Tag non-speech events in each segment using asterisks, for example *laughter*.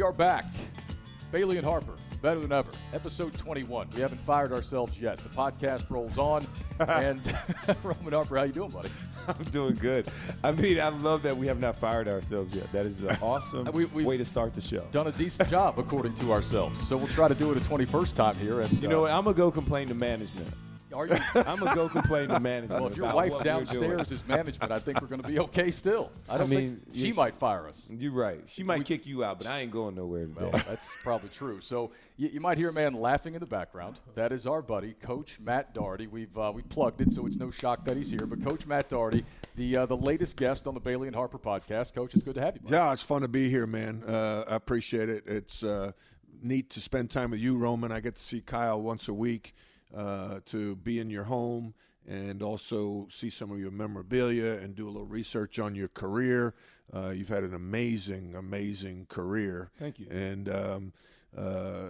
We are back. Bailey and Harper, better than ever. Episode 21. We haven't fired ourselves yet. The podcast rolls on. *laughs* and *laughs* Roman Harper, how you doing, buddy? I'm doing good. I mean, I love that we have not fired ourselves yet. That is an *laughs* awesome We- way to start the show. Done a decent job, according to ourselves. So we'll try to do it a 21st time here. And You know uh, what? I'm gonna go complain to management. Are you? I'm gonna go complain to *laughs* management. Well, if your wife what we're doing. downstairs is management, I think we're going to be okay still. I don't mean, think she might fire us. You're right. She might We- kick you out, but I ain't going nowhere today. Well, that's probably true. So you, you might hear a man laughing in the background. That is our buddy, Coach Matt Doherty. We've uh, we plugged it, so it's no shock that he's here. But Coach Matt Doherty, the uh, the latest guest on the Bailey and Harper podcast. Coach, it's good to have you. buddy. Yeah, it's fun to be here, man. Uh, I appreciate it. It's uh, neat to spend time with you, Roman. I get to see Kyle once a week uh, to be in your home and also see some of your memorabilia and do a little research on your career. Uh, you've had an amazing, amazing career. Thank you. And um, uh,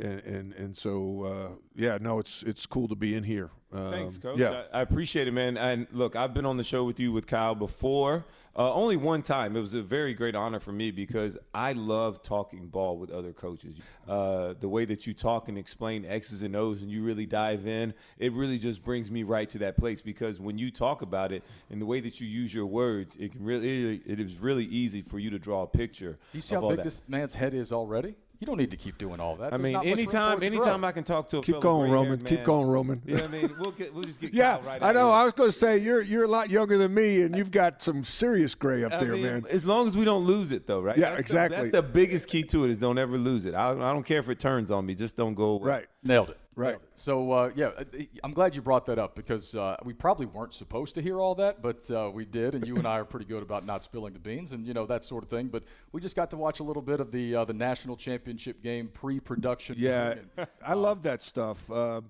and, and and so uh, yeah, no, it's it's cool to be in here. Um, Thanks, coach. Yeah. I, I appreciate it, man. And look, I've been on the show with you with Kyle before. Uh, only one time. It was a very great honor for me because I love talking ball with other coaches. Uh, the way that you talk and explain X's and O's and you really dive in, it really just brings me right to that place because when you talk about it and the way that you use your words, it can really it is really easy for you to draw a picture. Do you see of how all big that. this man's head is already? You don't need to keep doing all that. I There's mean, not much room for anytime, it to grow. anytime I can talk to a Keep fellow going, gray-haired Roman. Keep man- going, Roman. Yeah, I mean, we'll get, we'll just get *laughs* Yeah, Kyle right I out know. here. I was going to say you're you're a lot younger than me, and you've got some serious gray up I there, mean, man. As long as we don't lose it, though, right? Yeah, That's the- exactly. that's the biggest key to it is don't ever lose it. I, I don't care if it turns on me, just don't go away. Right. Nailed it. Right. Nailed. So uh, yeah, uh, I'm glad you brought that up because uh, we probably weren't supposed to hear all that, but uh, we did, and you and I are pretty good about not spilling the beans and you know that sort of thing. But we just got to watch a little bit of the uh, the national championship game pre-production. Yeah, And, I love that stuff uh,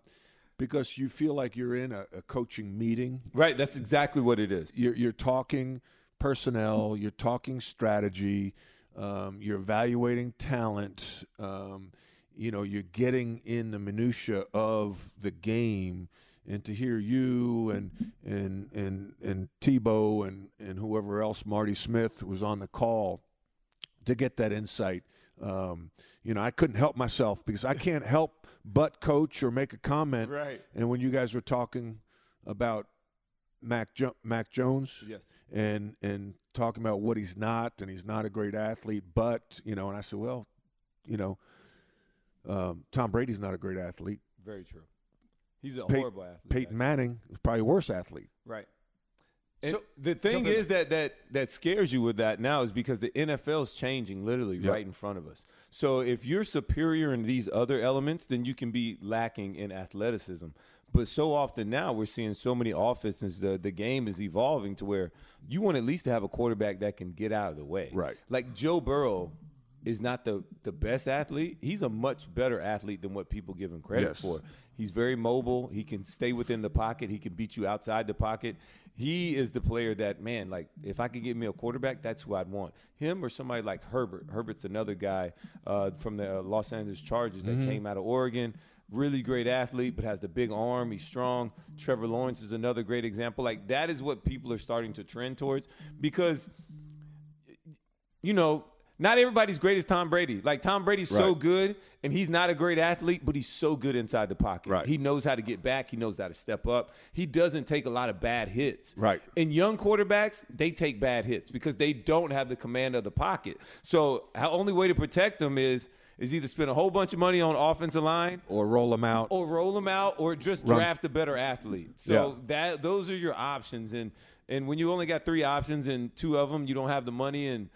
because you feel like you're in a, a coaching meeting. Right. That's exactly what it is. You're, you're talking personnel, you're talking strategy, um, you're evaluating talent. Um, you know, you're getting in the minutia of the game, and to hear you and and and and Tebow and and whoever else, Marty Smith was on the call, to get that insight. Um, you know, I couldn't help myself because I can't help but coach or make a comment. Right. And when you guys were talking about Mac jo- Mac Jones, Yes. and and talking about what he's not, and he's not a great athlete, but you know, and I said, well, you know, um, Tom Brady's not a great athlete. Very true. He's a Pey- horrible athlete. Peyton actually. Manning is probably a worse athlete. Right. And So- the thing is that, that that scares you with that now is because the NFL is changing literally Yep. right in front of us. So if you're superior in these other elements, then you can be lacking in athleticism. But so often now we're seeing so many offenses. The the game is evolving to where you want at least to have a quarterback that can get out of the way. Right. Like Joe Burrow is not the the best athlete. He's a much better athlete than what people give him credit Yes. for. He's very mobile. He can stay within the pocket. He can beat you outside the pocket. He is the player that, man, like if I could get me a quarterback, that's who I'd want. Him or somebody like Herbert. Herbert's another guy uh, from the Los Angeles Chargers that Mm-hmm. came out of Oregon. Really great athlete, but has the big arm. He's strong. Trevor Lawrence is another great example. Like that is what people are starting to trend towards because you know, not everybody's great as Tom Brady. Like Tom Brady's so good, and he's not a great athlete, but he's so good inside the pocket. Right. He knows how to get back. He knows how to step up. He doesn't take a lot of bad hits. Right. And young quarterbacks, they take bad hits because they don't have the command of the pocket. So, the only way to protect them is is either spend a whole bunch of money on offensive line Or roll them out. or roll them out or just Run. draft a better athlete. So Yeah. that those are your options and and when you only got three options and two of them you don't have the money and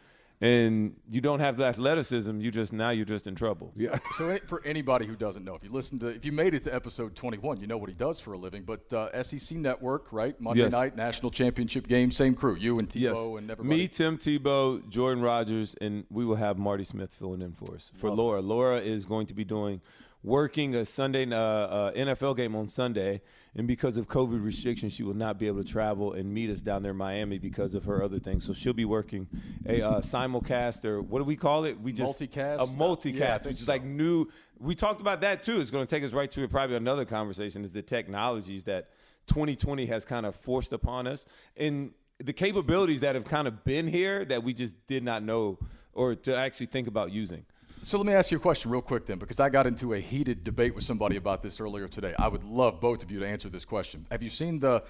and you don't have the athleticism, you just now you're just in trouble. yeah. *laughs* So for anybody who doesn't know, if you listen to, if you made it to episode 21, you know what he does for a living. But uh, SEC Network, right? Monday Yes. night national championship game, same crew, you and Tebow Yes. and everybody. Me, Tim Tebow, Jordan Rodgers, and we will have Marty Smith filling in for us. For Laura. Laura is going to be doing working a Sunday uh, uh, NFL game on Sunday, and because of COVID restrictions, she will not be able to travel and meet us down there in Miami because of her other things. So she'll be working a uh, simulcast or what do we call it? We just Multicast? A multicast, Yeah, which is so. like new. We talked about that too. It's going to take us right to probably another conversation. Is the technologies that 2020 has kind of forced upon us and the capabilities that have kind of been here that we just did not know or to actually think about using. So let me ask you a question real quick then, because I got into a heated debate with somebody about this earlier today. I would love both of you to answer this question. Have you seen the?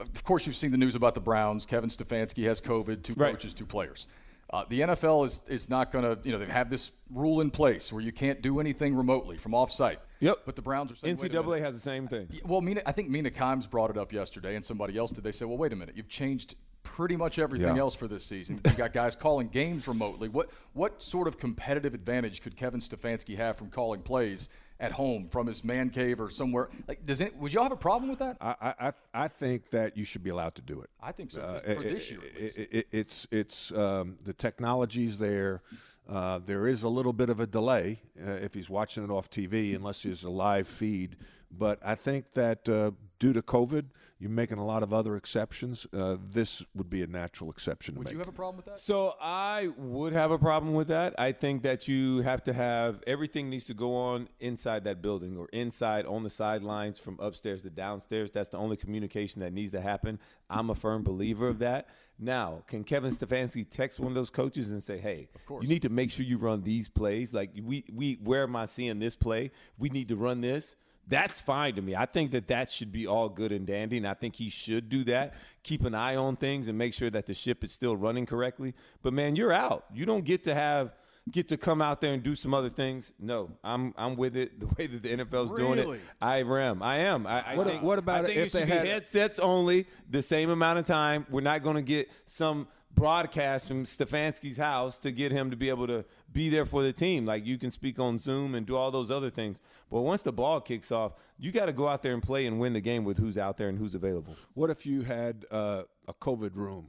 Of course, you've seen the news about the Browns. Kevin Stefanski has COVID. Two Right. coaches, two players. Uh, the NFL is is not going to, you know, they have this rule in place where you can't do anything remotely from off-site. Yep. But the Browns are saying. NCAA has the same thing. Well, Mina, I think Mina Kimes brought it up yesterday, and somebody else did. They said, "Well, wait a minute. You've changed pretty much everything Yeah. else for this season. You got guys calling games remotely. What what sort of competitive advantage could Kevin Stefanski have from calling plays at home from his man cave or somewhere? Like, does it? Would y'all have a problem with that? I, I, I- think that you should be allowed to do it. I think so Uh, for it- this year. At it- least. it- it- it's it's um, the technology's there. Uh, there is a little bit of a delay uh, if he's watching it off TV, unless there's a live feed. But I think that uh, due to COVID, you're making a lot of other exceptions. Uh, this would be a natural exception to Would make. you have a problem with that? So I would have a problem with that. I think that you have to have everything needs to go on inside that building or inside on the sidelines from upstairs to downstairs. That's the only communication that needs to happen. I'm a firm believer of that. Now, can Kevin Stefanski text one of those coaches and say, "Hey, you need to make sure you run these plays. Like we we where am I seeing this play? We need to run this." That's fine to me. I think that that should be all good and dandy, and I think he should do that. Keep an eye on things and make sure that the ship is still running correctly. But man, you're out. You don't get to have get to come out there and do some other things. No, I'm I'm with it. *laughs* The way that the NFL's doing it, I am. I am. I, I What- think, what about I think if it should they be had- headsets only, the same amount of time. We're not going to get some broadcast from Stefanski's house to get him to be able to be there for the team. Like you can speak on Zoom and do all those other things. But once the ball kicks off, you got to go out there and play and win the game with who's out there and who's available. What if you had uh, a COVID room?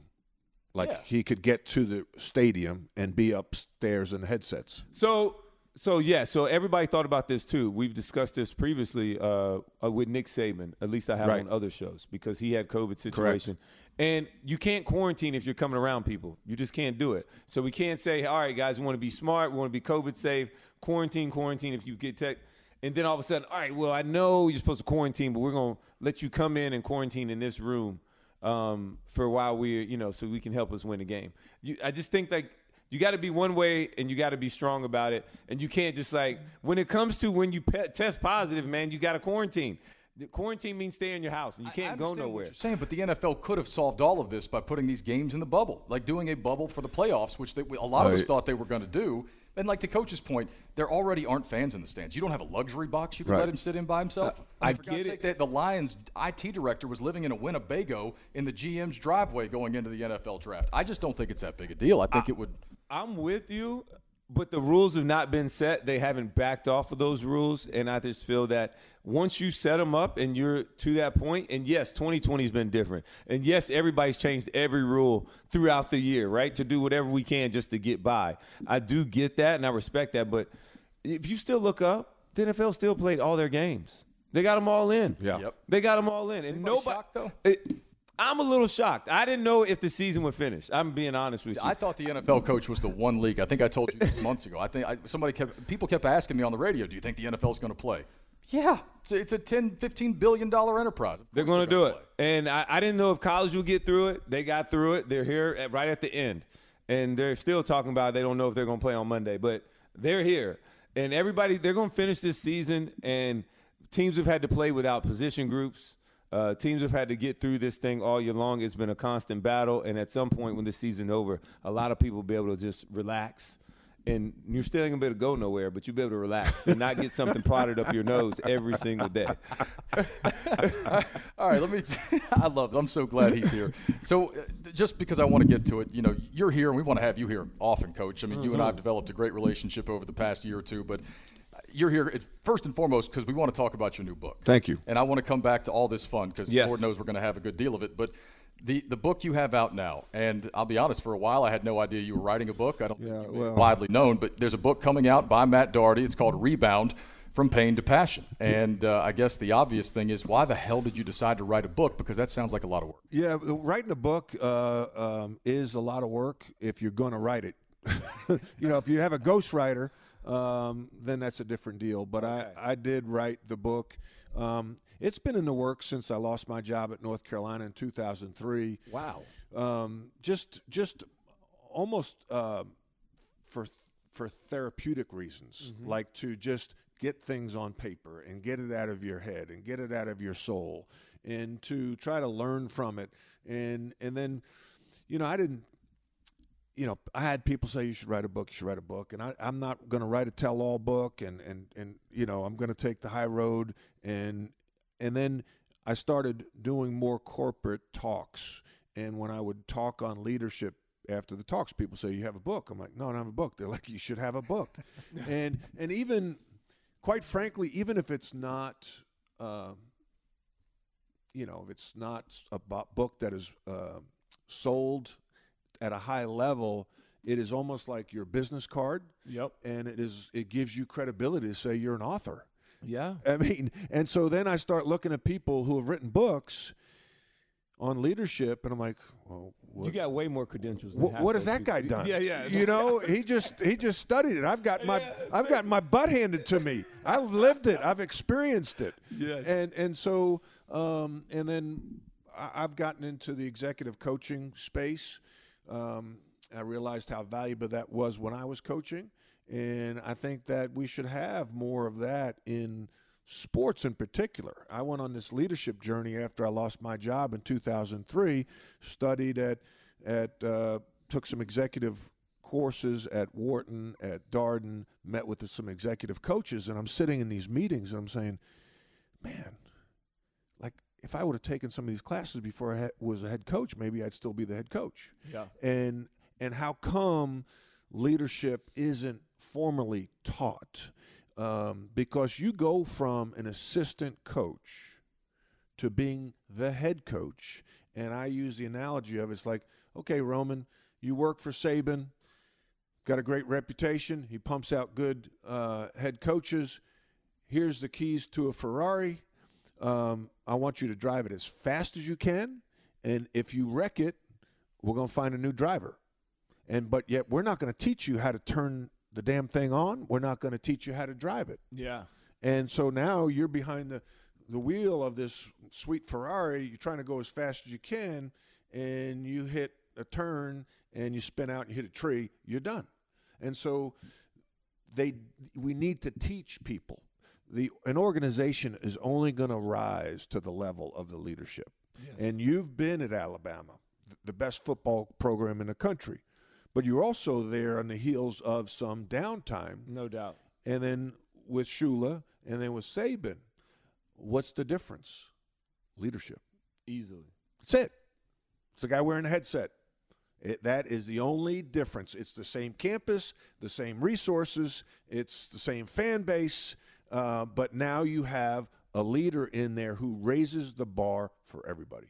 Like Yeah. he could get to the stadium and be upstairs in headsets. So, so yeah, so everybody thought about this too. We've discussed this previously uh, uh, with Nick Saban. At least I have Right. on other shows because he had COVID situation. And you can't quarantine if you're coming around people. You just can't do it. So we can't say, all right, guys, we want to be smart. We want to be COVID safe. Quarantine, quarantine. If you get tech, and then all of a sudden, all right, well, I know you're supposed to quarantine, but we're gonna let you come in and quarantine in this room um, for a while. we're, you know, so we can help us win the game. You, I just think like you got to be one way and you got to be strong about it. And you can't just like when it comes to when you pe- test positive, man, you got to quarantine. The quarantine means stay in your house and you can't go understand what nowhere. you're saying, but the NFL could have solved all of this by putting these games in the bubble, like doing a bubble for the playoffs, which they, a lot of us Uh, thought they were going to do. And like to coach's point, there already aren't fans in the stands. You don't have a luxury box you can Right. let him sit in by himself. I mean, for God's get sake, it. The, the Lions IT director was living in a Winnebago in the GM's driveway going into the NFL draft. I just don't think it's that big a deal. I think it would. I'm with you, but the rules have not been set. They haven't backed off of those rules, and I just feel that once you set them up and you're to that point, and yes, 2020 has been different, and yes, everybody's changed every rule throughout the year, right, to do whatever we can just to get by. I do get that, and I respect that, but if you still look up, the NFL still played all their games. They got them all in. Yeah. Yep. They got them all in, and Anybody nobody. shocked, though? It- I'm a little shocked. I didn't know if the season would finish. I'm being honest with you. I thought the NFL coach was the one league. I think I told you this months ago. I think I, somebody kept people kept asking me on the radio, "Do you think the NFL is going to play?" Yeah, it's a, it's a 10, 15 billion dollar enterprise. They're going to do gonna it. And I, I didn't know if college would get through it. They got through it. They're here at, right at the end. And they're still talking about It. they don't know if they're going to play on Monday, but they're here. And everybody, they're going to finish this season. And teams have had to play without position groups. Uh, teams have had to get through this thing all year long. It's been a constant battle. And at some point when the season's over, a lot of people will be able to just relax. And you're still gonna be able to go nowhere, but you'll be able to relax and not get something prodded up your nose every single day. *laughs* All right, let me. *laughs* I love it. I'm so glad he's here. So, uh, just because I want to get to it, you know, you're here, and we want to have you here often, Coach. I mean, you and I have developed a great relationship over the past year or two, but you're here first and foremost because we want to talk about your new book. Thank you. And I want to come back to all this fun because Yes. Lord knows we're going to have a good deal of it. But the the book you have out now, and I'll be honest, for a while I had no idea you were writing a book. I don't Yeah, think well- widely known, but there's a book coming out by Matt Doherty. It's called Rebound. From pain to passion, and uh, I guess the obvious thing is, why the hell did you decide to write a book? Because that sounds like a lot of work. Yeah, writing a book uh, um, is a lot of work if you're going to write it. *laughs* you know, if you have a ghostwriter, um, then that's a different deal. But I, I did write the book. Um, it's been in the works since I lost my job at North Carolina in 2003. Wow. Um, just, just almost uh, for for therapeutic reasons, like to just get things on paper and get it out of your head and get it out of your soul and to try to learn from it and and then you know I didn't you know, I had people say you should write a book, you should write a book, and I, I'm not going to write a tell-all book, and and and you know, I'm going to take the high road, and and then I started doing more corporate talks, and when I would talk on leadership after the talks, people say you have a book. I'm like, no, I don't have a book. They're like, you should have a book, *laughs* and and even, quite frankly, even if it's not. Uh, you know, if it's not a book that is uh, sold at a high level, it is almost like your business card, Yep. and it is it gives you credibility to say you're an author. Yeah. *laughs* I mean, and so then I start looking at people who have written books on leadership, and I'm like, well, what, You got way more credentials. Than what, what has that guy done? Yeah, yeah. You know, he just he just studied it. I've got my I've got my butt handed to me. I've lived it. I've experienced it. Yes. And and so um, and then I- I've gotten into the executive coaching space. Um, I realized how valuable that was when I was coaching, and I think that we should have more of that in sports in particular. I went on this leadership journey after I lost my job in 2003. Studied at at uh, took some executive courses at Wharton, at Darden, met with some executive coaches, and I'm sitting in these meetings and I'm saying, man, if I would have taken some of these classes before I was a head coach, maybe I'd still be the head coach. Yeah. And and how come leadership isn't formally taught? Um, because you go from an assistant coach to being the head coach, and I use the analogy of it's like, okay, Roman, you work for Saban, got a great reputation. He pumps out good uh, head coaches. Here's the keys to a Ferrari. Um, I want you to drive it as fast as you can, and if you wreck it, we're going to find a new driver. And but yet we're not going to teach you how to turn the damn thing on. We're not going to teach you how to drive it. Yeah. And so now you're behind the the wheel of this sweet Ferrari. You're trying to go as fast as you can, and you hit a turn and you spin out and you hit a tree. You're done. And so they we need to teach people. The an organization is only going to rise to the level of the leadership. Yes. And you've been at Alabama, the best football program in the country. But you're also there on the heels of some downtime No doubt. and then with Shula, and then with Saban. What's the difference? Leadership. Easily. That's it. It's the guy wearing a headset. It, that is the only difference. It's the same campus, the same resources, it's the same fan base, uh, but now you have a leader in there who raises the bar for everybody.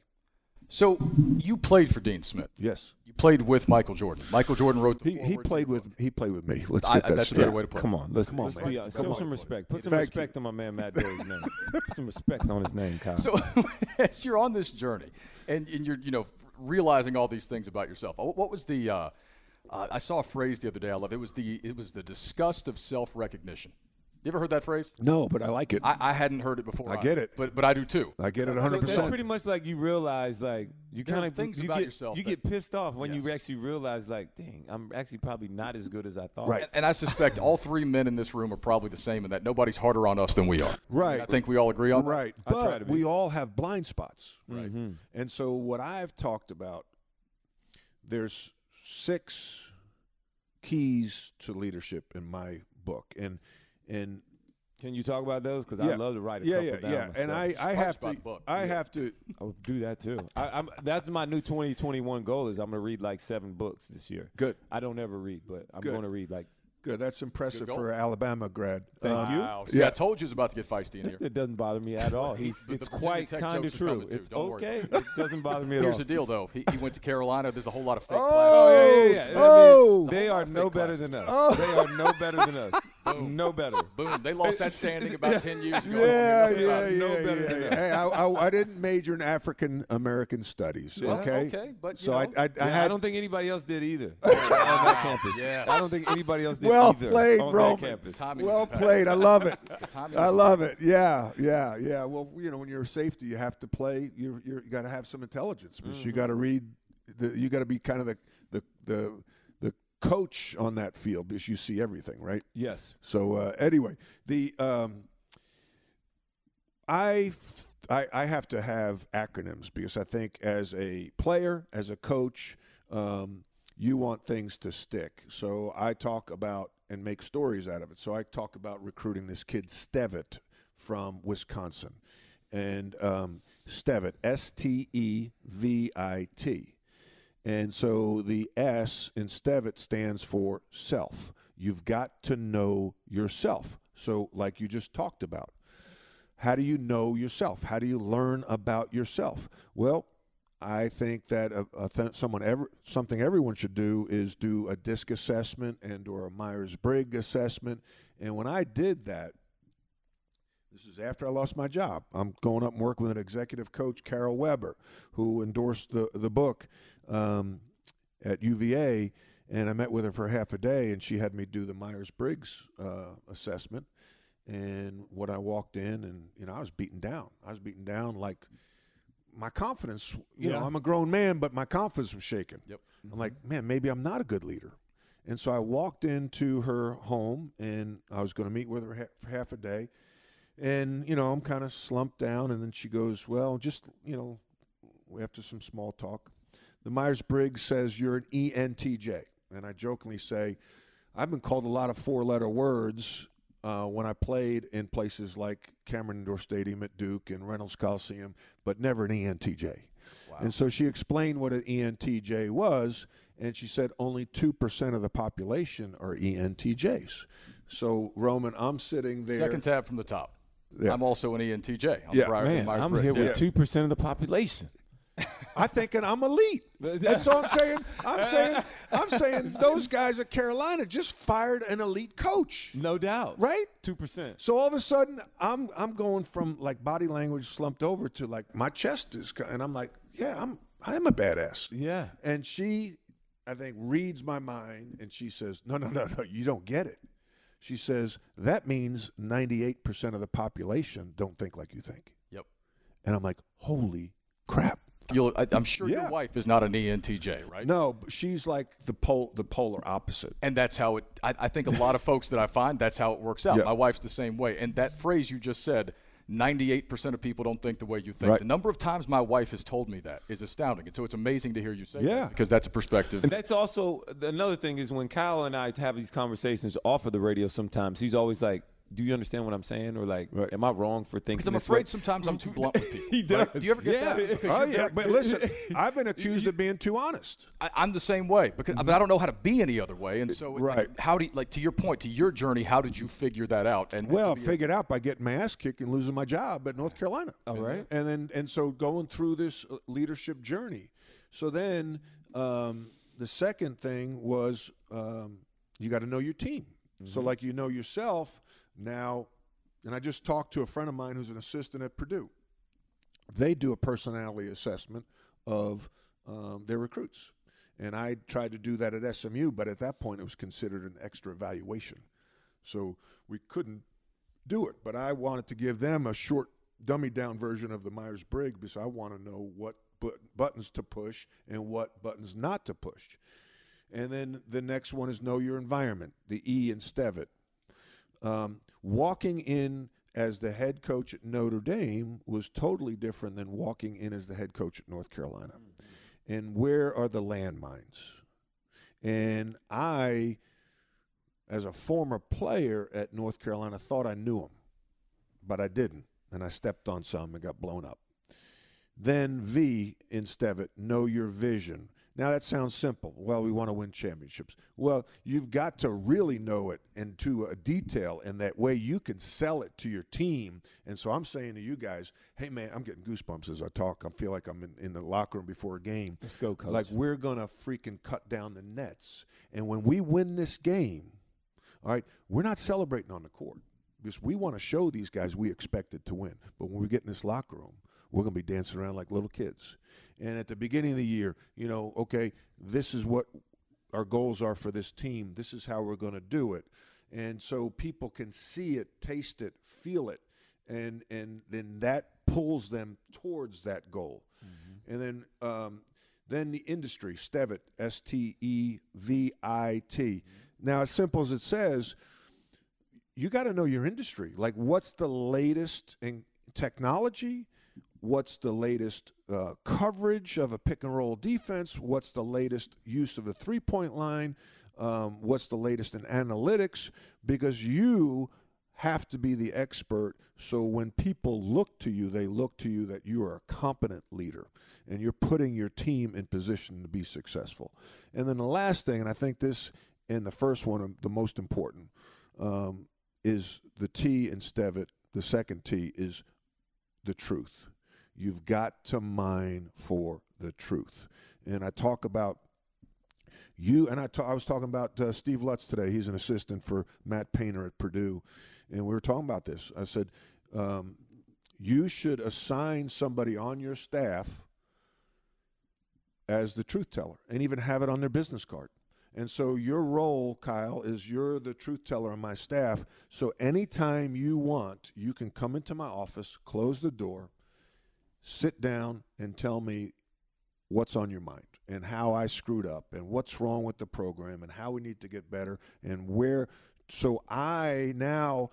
So you played for Dean Smith. Yes, You played with Michael Jordan. Michael Jordan wrote the he, he played with book. he played with me. Let's get I- that that's a straight. better way to put it. Come on, let's Come on, let's man. be honest. Come Show on. some respect. Put some Thank respect on my man Matt Doherty's name. Put some respect on his name, Kyle. So *laughs* as you're on this journey, and, and you're you know realizing all these things about yourself, what what was the? Uh, uh, I saw a phrase the other day. I love it. Was the it was the disgust of self recognition. You ever heard that phrase? No, but I like it. I, I, I hadn't heard it before. I get it. but but I do too. I get it So 100. that's percent pretty much like you realize, like you There are kind of things you about get, yourself You that- get pissed off when you Yes. actually realize, like, dang, I'm actually probably not as good as I thought. Right. And, and I suspect all three men in this room are probably the same in that nobody's harder on us than we are. Right. I think we all agree on that. Right. I try But to be. we all have blind spots. Right. Mm-hmm. And so what I've talked about, there's six keys to leadership in my book. And and Can you talk about those? Because yeah, I'd love to write a yeah, couple yeah, down yeah. myself. And I, I have to book. I Yeah. have to I would do that too. I, I'm, that's my new 2021 goal is I'm going to read like seven books this year. good. I don't ever read, but I'm Good. going to read like Good. That's impressive goal. for an Alabama grad. Thank Um, you. Wow. See, I told you it was about to get feisty in here. It doesn't bother me at all. *laughs* He's, The- the it's Virginia quite kind of true. It's Don't worry. okay. It doesn't bother me at Here's all. the deal, though. He, he went to Carolina. There's a whole lot of fake *laughs* Oh, classes. Oh, yeah, yeah, yeah. I mean, Oh. they A whole lot are no better classes. than us. They are no better than us. *laughs* No better. Boom. They lost that standing about 10 years ago. Yeah, yeah, yeah, no yeah, better yeah, than yeah. Hey, I, I, I didn't major in African American studies. Well, okay. okay, but, you so I, know. I, I Yeah, had I don't think anybody else did either *laughs* on that campus. Yeah. I don't think anybody else did Well either played, on Roman. that campus. Timing was well played. I love it. *laughs* I love it. Yeah, yeah, yeah. Well, you know, when you're a safety, you have to play. You're, you're, you got to have some intelligence because you mm-hmm. got to read. The, you got to be kind of the the the the coach on that field because you see everything, right? Yes. So uh, anyway, the um, I, I I have to have acronyms because I think as a player, as a coach, um, you want things to stick. So I talk about and make stories out of it. So I talk about recruiting this kid Stevitt from Wisconsin, and um, Stevitt, S T E V I T. And so the S in Stevitt stands for self. You've got to know yourself. So, like you just talked about, how do you know yourself? How do you learn about yourself? Well, I think that a, a th- someone ever something everyone should do is do a DISC assessment and or a Myers Briggs assessment. And when I did that, this is after I lost my job. I'm going up and working with an executive coach, Carol Weber, who endorsed the the book um, at UVA, and I met with her for half a day, and she had me do the Myers Briggs uh, assessment. And what I walked in, and you know, I was beaten down. I was beaten down like my confidence. You Yeah. know, I'm a grown man, but my confidence was shaken. Yep. I'm like, man, maybe I'm not a good leader. And so I walked into her home, and I was going to meet with her ha- for half a day. And you know, I'm kind of slumped down, and then she goes, "Well, just you know, after some small talk, the Myers Briggs says you're an ENTJ," and I jokingly say, "I've been called a lot of four-letter words." Uh, when I played in places like Cameron Indoor Stadium at Duke and Reynolds Coliseum, but never an ENTJ. Wow. And so she explained what an ENTJ was, and she said only 2% of the population are ENTJs. So, Roman, I'm sitting there. Second tab from the top. Yeah. I'm also an ENTJ. I'm Yeah. Briar- Man, I'm Briggs. here Yeah. with two percent of the population. *laughs* I'm thinking I'm elite. That's all I'm saying. I'm saying I'm saying those guys at Carolina just fired an elite coach, No doubt. right? Two percent. So all of a sudden, I'm I'm going from like body language slumped over to like my chest is, and I'm like, yeah, I'm I am a badass. Yeah. And she, I think, reads my mind and she says, No, no, no, no, you don't get it. She says, That means 98% of the population don't think like you think. Yep. And I'm like, Holy crap. You'll, I, I'm sure Yeah. your wife is not an ENTJ, right? No, she's like the pol- the polar opposite. And that's how it. I, I think a lot of folks that I find that's how it works out. Yeah. My wife's the same way. And that phrase you just said, 98% of people don't think the way you think. Right. The number of times my wife has told me that is astounding. And so it's amazing to hear you say Yeah. that because that's a perspective. And that's also another thing is when Kyle and I have these conversations off of the radio. Sometimes he's always like, "Do you understand what I'm saying?" Or like, Right. "Am I wrong for thinking?" Because I'm this way?" afraid sometimes I'm too blunt with people. *laughs* He right? does. Do you ever get Yeah. that? *laughs* Because Oh yeah, very- but listen, *laughs* I've been accused of being too honest. I, I'm the same way because but I don't know how to be any other way. And so, Right. like, how do you, like to your point, to your journey, how did you figure that out? And Well, I to be figured out by getting my ass kicked and losing my job at North Carolina. All right. and then and so going through this uh, leadership journey. So then um, the second thing was um, you got to know your team. So like you know yourself now. And I just talked to a friend of mine who's an assistant at Purdue. They do a personality assessment of um, their recruits. And I tried to do that at SMU, but at that point it was considered an extra evaluation. So we couldn't do it. But I wanted to give them a short, dummy down version of the Myers Briggs because I want to know what but- buttons to push and what buttons not to push. And then the next one is know your environment, the E in Stevitt. Um, walking in as the head coach at Notre Dame was totally different than walking in as the head coach at North Carolina. And where are the landmines? And I, as a former player at North Carolina, thought I knew them, but I didn't. And I stepped on some and got blown up. Then V in Stevitt, know your vision. Now that sounds simple. Well, we want to win championships. Well, you've got to really know it into a detail, and that way you can sell it to your team. And so I'm saying to you guys, hey man, I'm getting goosebumps as I talk. I feel like I'm in, in the locker room before a game. Let's go, coach. Like we're gonna freaking cut down the nets. And when we win this game, all right, we're not celebrating on the court because we want to show these guys we expected to win. But when we get in this locker room, we're going to be dancing around like little kids. And at the beginning of the year, you know, okay, this is what our goals are for this team. This is how we're going to do it. And so people can see it, taste it, feel it, and and then that pulls them towards that goal. And then um, Then the industry, Stevit, S T E V I T. Now, as simple as it says, you got to know your industry. Like, what's the latest in technology? What's the latest uh, coverage of a pick and roll defense? What's the latest use of a three point line? Um, what's the latest in analytics? Because you have to be the expert. So when people look to you, they look to you that you are a competent leader and you're putting your team in position to be successful. And then the last thing, and I think this and the first one, the most important, um, is the T in Stevit. The second T is the truth. You've got to mine for the truth. And I talk about you, and I, ta- I was talking about uh, Steve Lutz today. He's an assistant for Matt Painter at Purdue and we were talking about this. I said, um, you should assign somebody on your staff as the truth teller and even have it on their business card. And so your role, Kyle, is you're the truth teller on my staff. So anytime you want, you can come into my office, close the door, sit down, and tell me what's on your mind and how I screwed up and what's wrong with the program and how we need to get better and where so I now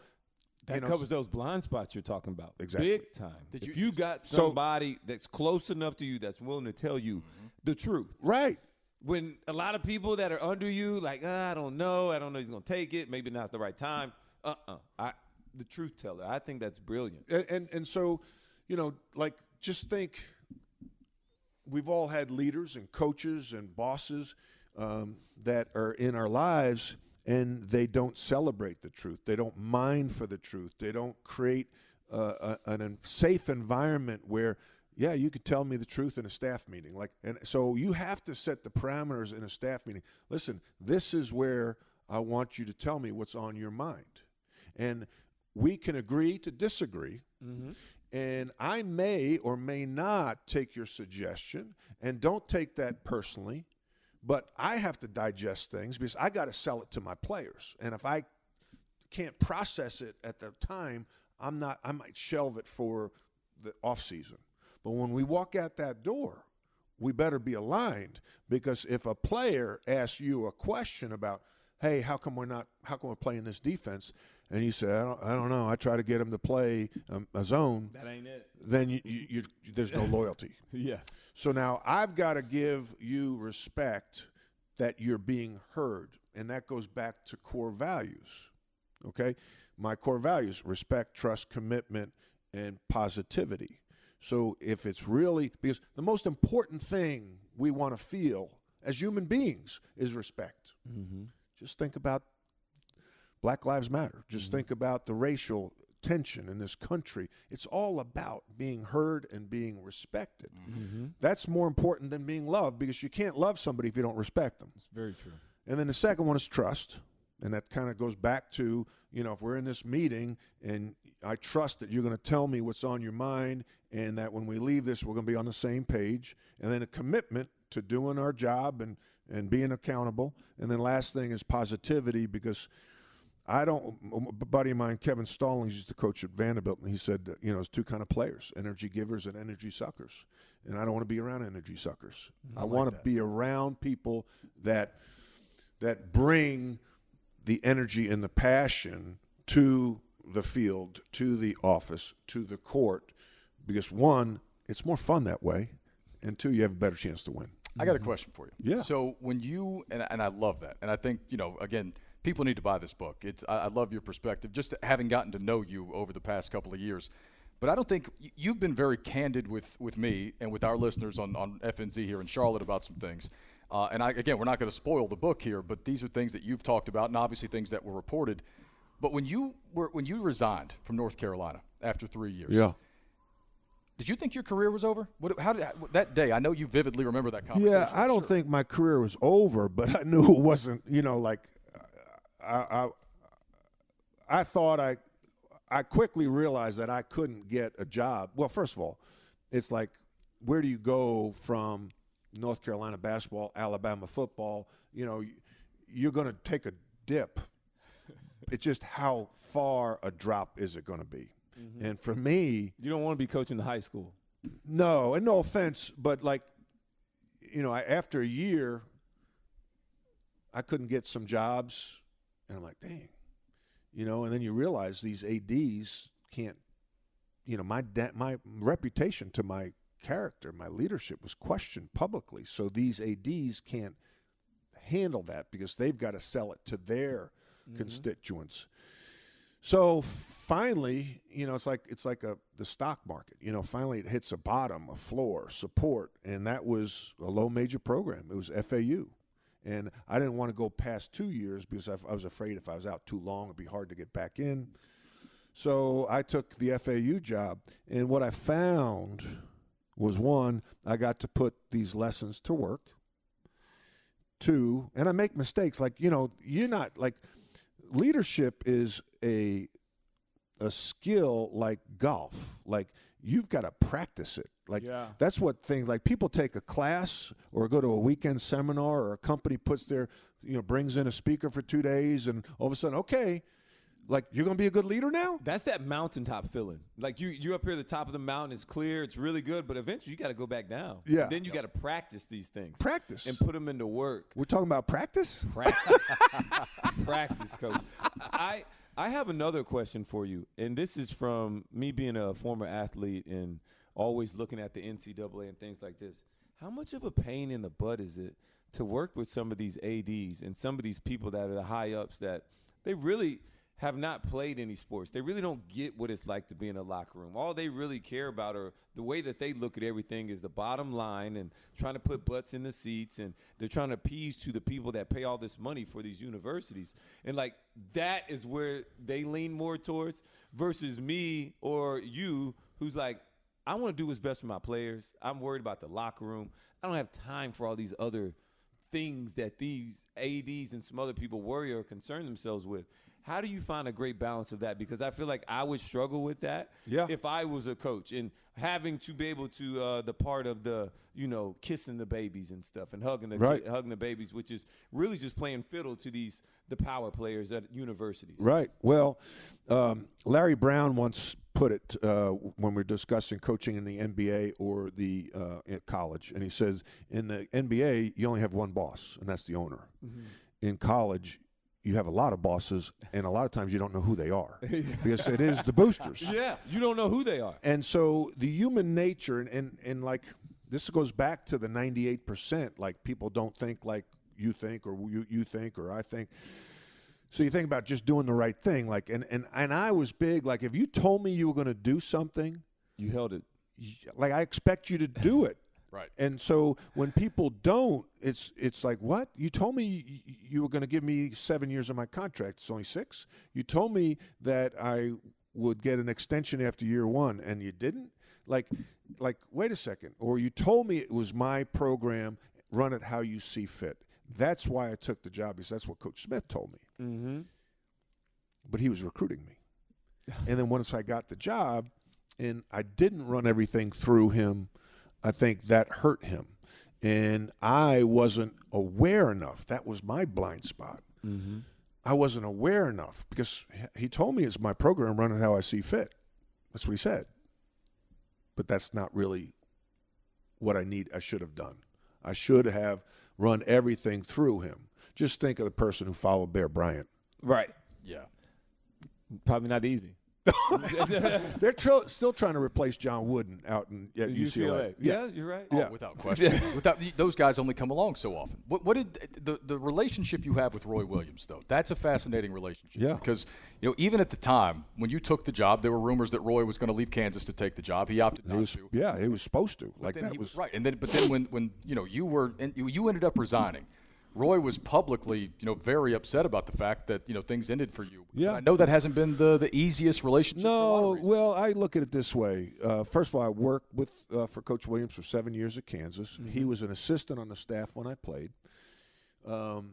that you know, covers those blind spots you're talking about. Exactly. Big time. Did if you- you got So- somebody that's close enough to you that's willing to tell you the truth. right. When a lot of people that are under you, like, "Ah, I don't know, I don't know he's gonna take it, maybe not the right time. Uh uh I the truth teller. I think that's brilliant. and, and and so you know like just think we've all had leaders and coaches and bosses um, that are in our lives and they don't celebrate the truth. They don't mine for the truth. They don't create uh, a, an safe environment where yeah you could tell me the truth in a staff meeting. Like and so you have to set the parameters in a staff meeting. Listen this is where i want you to tell me what's on your mind. And we can agree to disagree and I may or may not take your suggestion, and don't take that personally, but I have to digest things because I got to sell it to my players. And if I can't process it at the time, I'm not. I might shelve it for the off season. But when we walk out that door, we better be aligned because if a player asks you a question about, hey, how come we're not? How come we're playing this defense? And you say, I don't, I don't know. I try to get him to play um, a zone. That ain't it. Then you, you, you, there's no loyalty. *laughs* Yes. So now I've got to give you respect that you're being heard. And that goes back to core values. Okay? My core values respect, trust, commitment, and positivity. So if it's really, because the most important thing we want to feel as human beings is respect. Just think about Black Lives Matter. Just mm-hmm. think about the racial tension in this country. It's all about being heard and being respected. Mm-hmm. That's more important than being loved because you can't love somebody if you don't respect them. It's very true. And then the second one is trust. And that kind of goes back to, you know, if we're in this meeting and I trust that you're going to tell me what's on your mind and that when we leave this, we're going to be on the same page. And then a commitment to doing our job and, and being accountable. And then last thing is positivity because I don't, a buddy of mine, Kevin Stallings, used to coach at Vanderbilt, and he said, you know, there's two kind of players energy givers and energy suckers. And I don't want to be around energy suckers. Mm, I, want to be around people that that bring the energy and the passion to the field, to the office, to the court, because one, it's more fun that way, and two, you have a better chance to win. I got a mm-hmm. question for you. Yeah. So when you and, and I love that, and I think you know again, people need to buy this book. It's I, I love your perspective, just having gotten to know you over the past couple of years. But I don't think you've been very candid with, with me and with our listeners on, on FNZ here in Charlotte about some things. Uh, and I, again, we're not going to spoil the book here, but these are things that you've talked about, and obviously things that were reported. But when you were when you resigned from North Carolina after three years, yeah. did you think your career was over? What, how did that day? I know you vividly remember that conversation. Yeah, I don't Sure. think my career was over, but I knew it wasn't. You know, like I, I, I thought I, I quickly realized that I couldn't get a job. Well, first of all, it's like, where do you go from North Carolina basketball, Alabama football? You know, you're going to take a dip. *laughs* It's just how far a drop is it going to be? Mm-hmm. And for me, You don't want to be coaching the high school. no, and no offense, but like you know, I, after a year, I couldn't get some jobs, and I'm like, dang, you know. And then you realize these ads can't, you know, my da- my reputation to my character, my leadership was questioned publicly. So these ads can't handle that because they've got to sell it to their mm-hmm. constituents. So finally, you know, it's like it's like a the stock market. You know, finally it hits a bottom, a floor, support, and that was a low major program. It was FAU, and I didn't want to go past two years because I, I was afraid if I was out too long, it'd be hard to get back in. So I took the FAU job, and what I found was one, I got to put these lessons to work. Two, and I make mistakes. Like you know, you're not like leadership is a a skill like golf. Like you've got to practice it. Like Yeah. that's what things like people take a class or go to a weekend seminar or a company puts their you know brings in a speaker for 2 days and all of a sudden okay, like you're going to be a good leader now? That's that mountaintop feeling. Like you, you're up here at the top of the mountain. It's clear. It's really good. But eventually, you got to go back down. Yeah. Then you got to practice these things. Practice. and put them into work. We're talking about practice? Practice, *laughs* practice, coach. I I have another question for you, and this is from me being a former athlete and always looking at the NCAA and things like this. How much of a pain in the butt is it to work with some of these ads and some of these people that are the high ups that they really have not played any sports. They really don't get what it's like to be in a locker room. All they really care about are the way that they look at everything is the bottom line and trying to put butts in the seats and they're trying to appease to the people that pay all this money for these universities. And like that is where they lean more towards versus me or you who's like I want to do what's best for my players. I'm worried about the locker room. I don't have time for all these other things that these ads and some other people worry or concern themselves with. How do you find a great balance of that? Because I feel like I would struggle with that Yeah. if I was a coach and having to be able to uh, the part of the you know kissing the babies and stuff and hugging the Right. hugging the babies, which is really just playing fiddle to these the power players at universities. Right. Well, um, Larry Brown once put it uh, when we are discussing coaching in the NBA or the uh, college, and he says in the NBA you only have one boss, and that's the owner. In college, you have a lot of bosses, and a lot of times you don't know who they are *laughs* because it is the boosters. *laughs* Yeah, you don't know who they are. And so the human nature, and, and, and like this goes back to the 98%, like people don't think like you think or you, you think or I think. So you think about just doing the right thing. Like, and, and, and I was big, like if you told me you were going to do something, You held it. like I expect you to do it. Right. And so when people don't, it's it's like what you told me you were going to give me seven years of my contract. It's only six. You told me that I would get an extension after year one, and you didn't. Like, like wait a second. Or you told me it was my program. Run it how you see fit. That's why I took the job because that's what Coach Smith told me. Mm-hmm. But he was recruiting me. *laughs* and then once I got the job, and I didn't run everything through him, I think that hurt him. And I wasn't aware enough. That was my blind spot. Mm-hmm. I wasn't aware enough because he- he told me it's my program, running how I see fit. That's what he said. But that's not really what I need. I should have done. I should have run everything through him. Just think of the person who followed Bear Bryant. Right. Yeah. Probably not easy. *laughs* They're tr- still trying to replace John Wooden out in at UCLA. Yeah. you're right. Oh, Yeah. without question. *laughs* without those guys only come along so often. What, what did the the relationship you have with Roy Williams though? That's a fascinating relationship. Yeah. Because you know even at the time when you took the job, there were rumors that Roy was going to leave Kansas to take the job. He opted He not was, to. yeah, he was supposed to. Like that he- was right. And then but then when when you know you were and you, you ended up resigning. Roy was publicly, you know, very upset about the fact that you know things ended for you. Yeah. And I know that hasn't been the, the easiest relationship. for a lot of No, well, I look at it this way. Uh, first of all, I worked with uh, for Coach Williams for seven years at Kansas. Mm-hmm. He was an assistant on the staff when I played, um,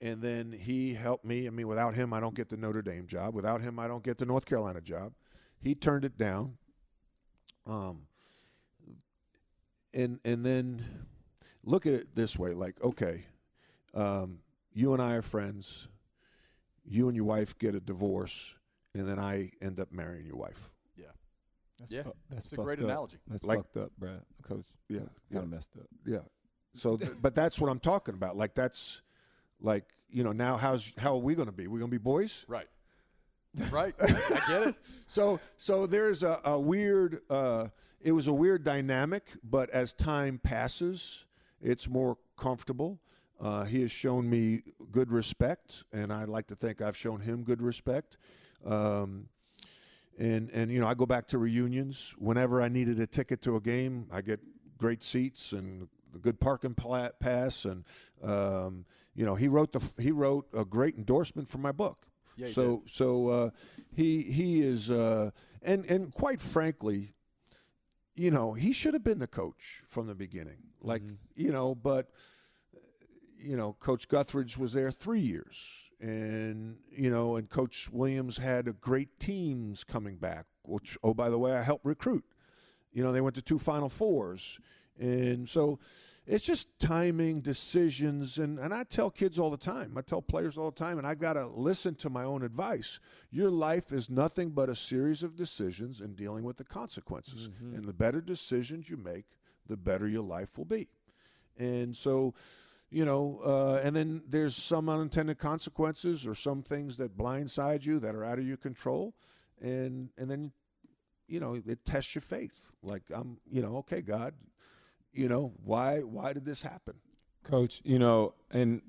and then he helped me. I mean, without him, I don't get the Notre Dame job. Without him, I don't get the North Carolina job. He turned it down. Um, and and then look at it this way: like, okay, um, you and I are friends you and your wife get a divorce, and then I end up marrying your wife. Yeah. That's Yeah, fu- that's it's a great up. analogy. That's Like- fucked up, Brad. Coach. Yeah, kind yeah. of messed up. Yeah. So, th- *laughs* but that's what I'm talking about. Like that's, like you know, now how's how are we going to be? We're going to be boys. Right. Right. I, I get it. *laughs* So, so there's a, a weird. Uh, it was a weird dynamic, but as time passes, it's more comfortable. Uh, he has shown me good respect, and I like to think I've shown him good respect. Um, and and you know, I go back to reunions whenever I needed a ticket to a game. I get great seats and a good parking pass, and um, you know, he wrote the he wrote a great endorsement for my book. Yeah, so so uh, he he is uh, and and quite frankly, you know, he should have been the coach from the beginning. Like mm-hmm. you know, but you know, Coach Guthridge was there three years, and you know, and Coach Williams had a great teams coming back. Which, oh, by the way, I helped recruit. You know, they went to two Final Fours, and so it's just timing, decisions, and and I tell kids all the time. I tell players all the time, and I've got to listen to my own advice. Your life is nothing but a series of decisions and dealing with the consequences. And the better decisions you make, the better your life will be. And so, you know, uh, and then there's some unintended consequences or some things that blindside you that are out of your control, and and then, you know, it tests your faith. Like I'm, you know, okay, God, you know, why why did this happen? Coach, you know, and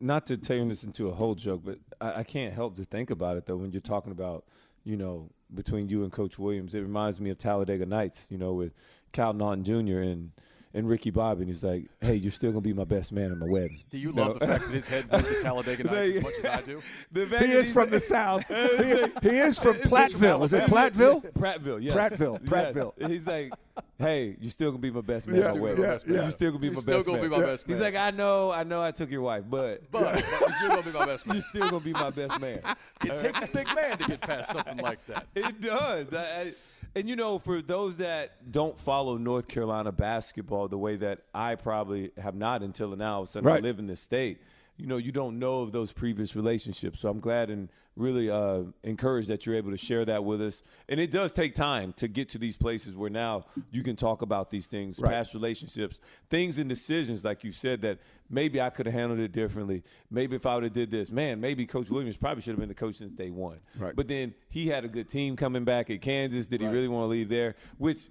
not to turn this into a whole joke, but I, I can't help to think about it though when you're talking about, you know, between you and Coach Williams. It reminds me of Talladega Nights, you know, with Cal Naughton Jr. and and Ricky Bobby, and he's like, "Hey, you're still gonna be my best man at my wedding." Do you No. love the fact that his head goes to *laughs* Talladega Nights as much as I do? *laughs* The *laughs* He is from the south. he, he is from Platteville. Is it Alabama. Platteville? Prattville, yes. Prattville, Yes. Prattville. He's like, hey, you're still gonna be my best man Yeah, at my wedding. yeah, yeah. You're still gonna be You're my still best gonna man. be my best He's like, I know, I know, I took your wife, but But, but you're still gonna be my best man. you're still gonna be my best man. It takes a big man to get past something like that. It does. I, I, and you know, for those that don't follow North Carolina basketball the way that I probably have not until now, since I live in this state, you know, you don't know of those previous relationships. So I'm glad and really uh, encouraged that you're able to share that with us. And it does take time to get to these places where now you can talk about these things, Right. past relationships, things and decisions, like you said, that maybe I could have handled it differently. Maybe if I would have did this, man, maybe Coach Williams probably should have been the coach since day one. Right. But then he had a good team coming back at Kansas. Did he Right. really want to leave there? Which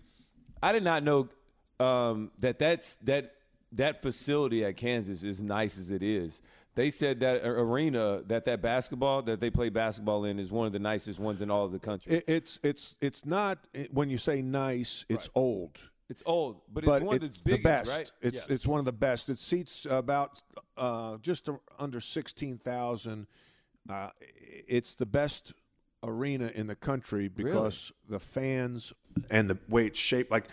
I did not know um, that that's that that facility at Kansas is nice as it is. They said that arena that that basketball that they play basketball in is one of the nicest ones in all of the country. It, it's it's it's not when you say nice, it's Right. old. it's old, but, but it's one of it's the the best. right? It's Yes. it's one of the best. It seats about uh, just under sixteen thousand. Uh, it's the best arena in the country because the fans and the way it's shaped. Like,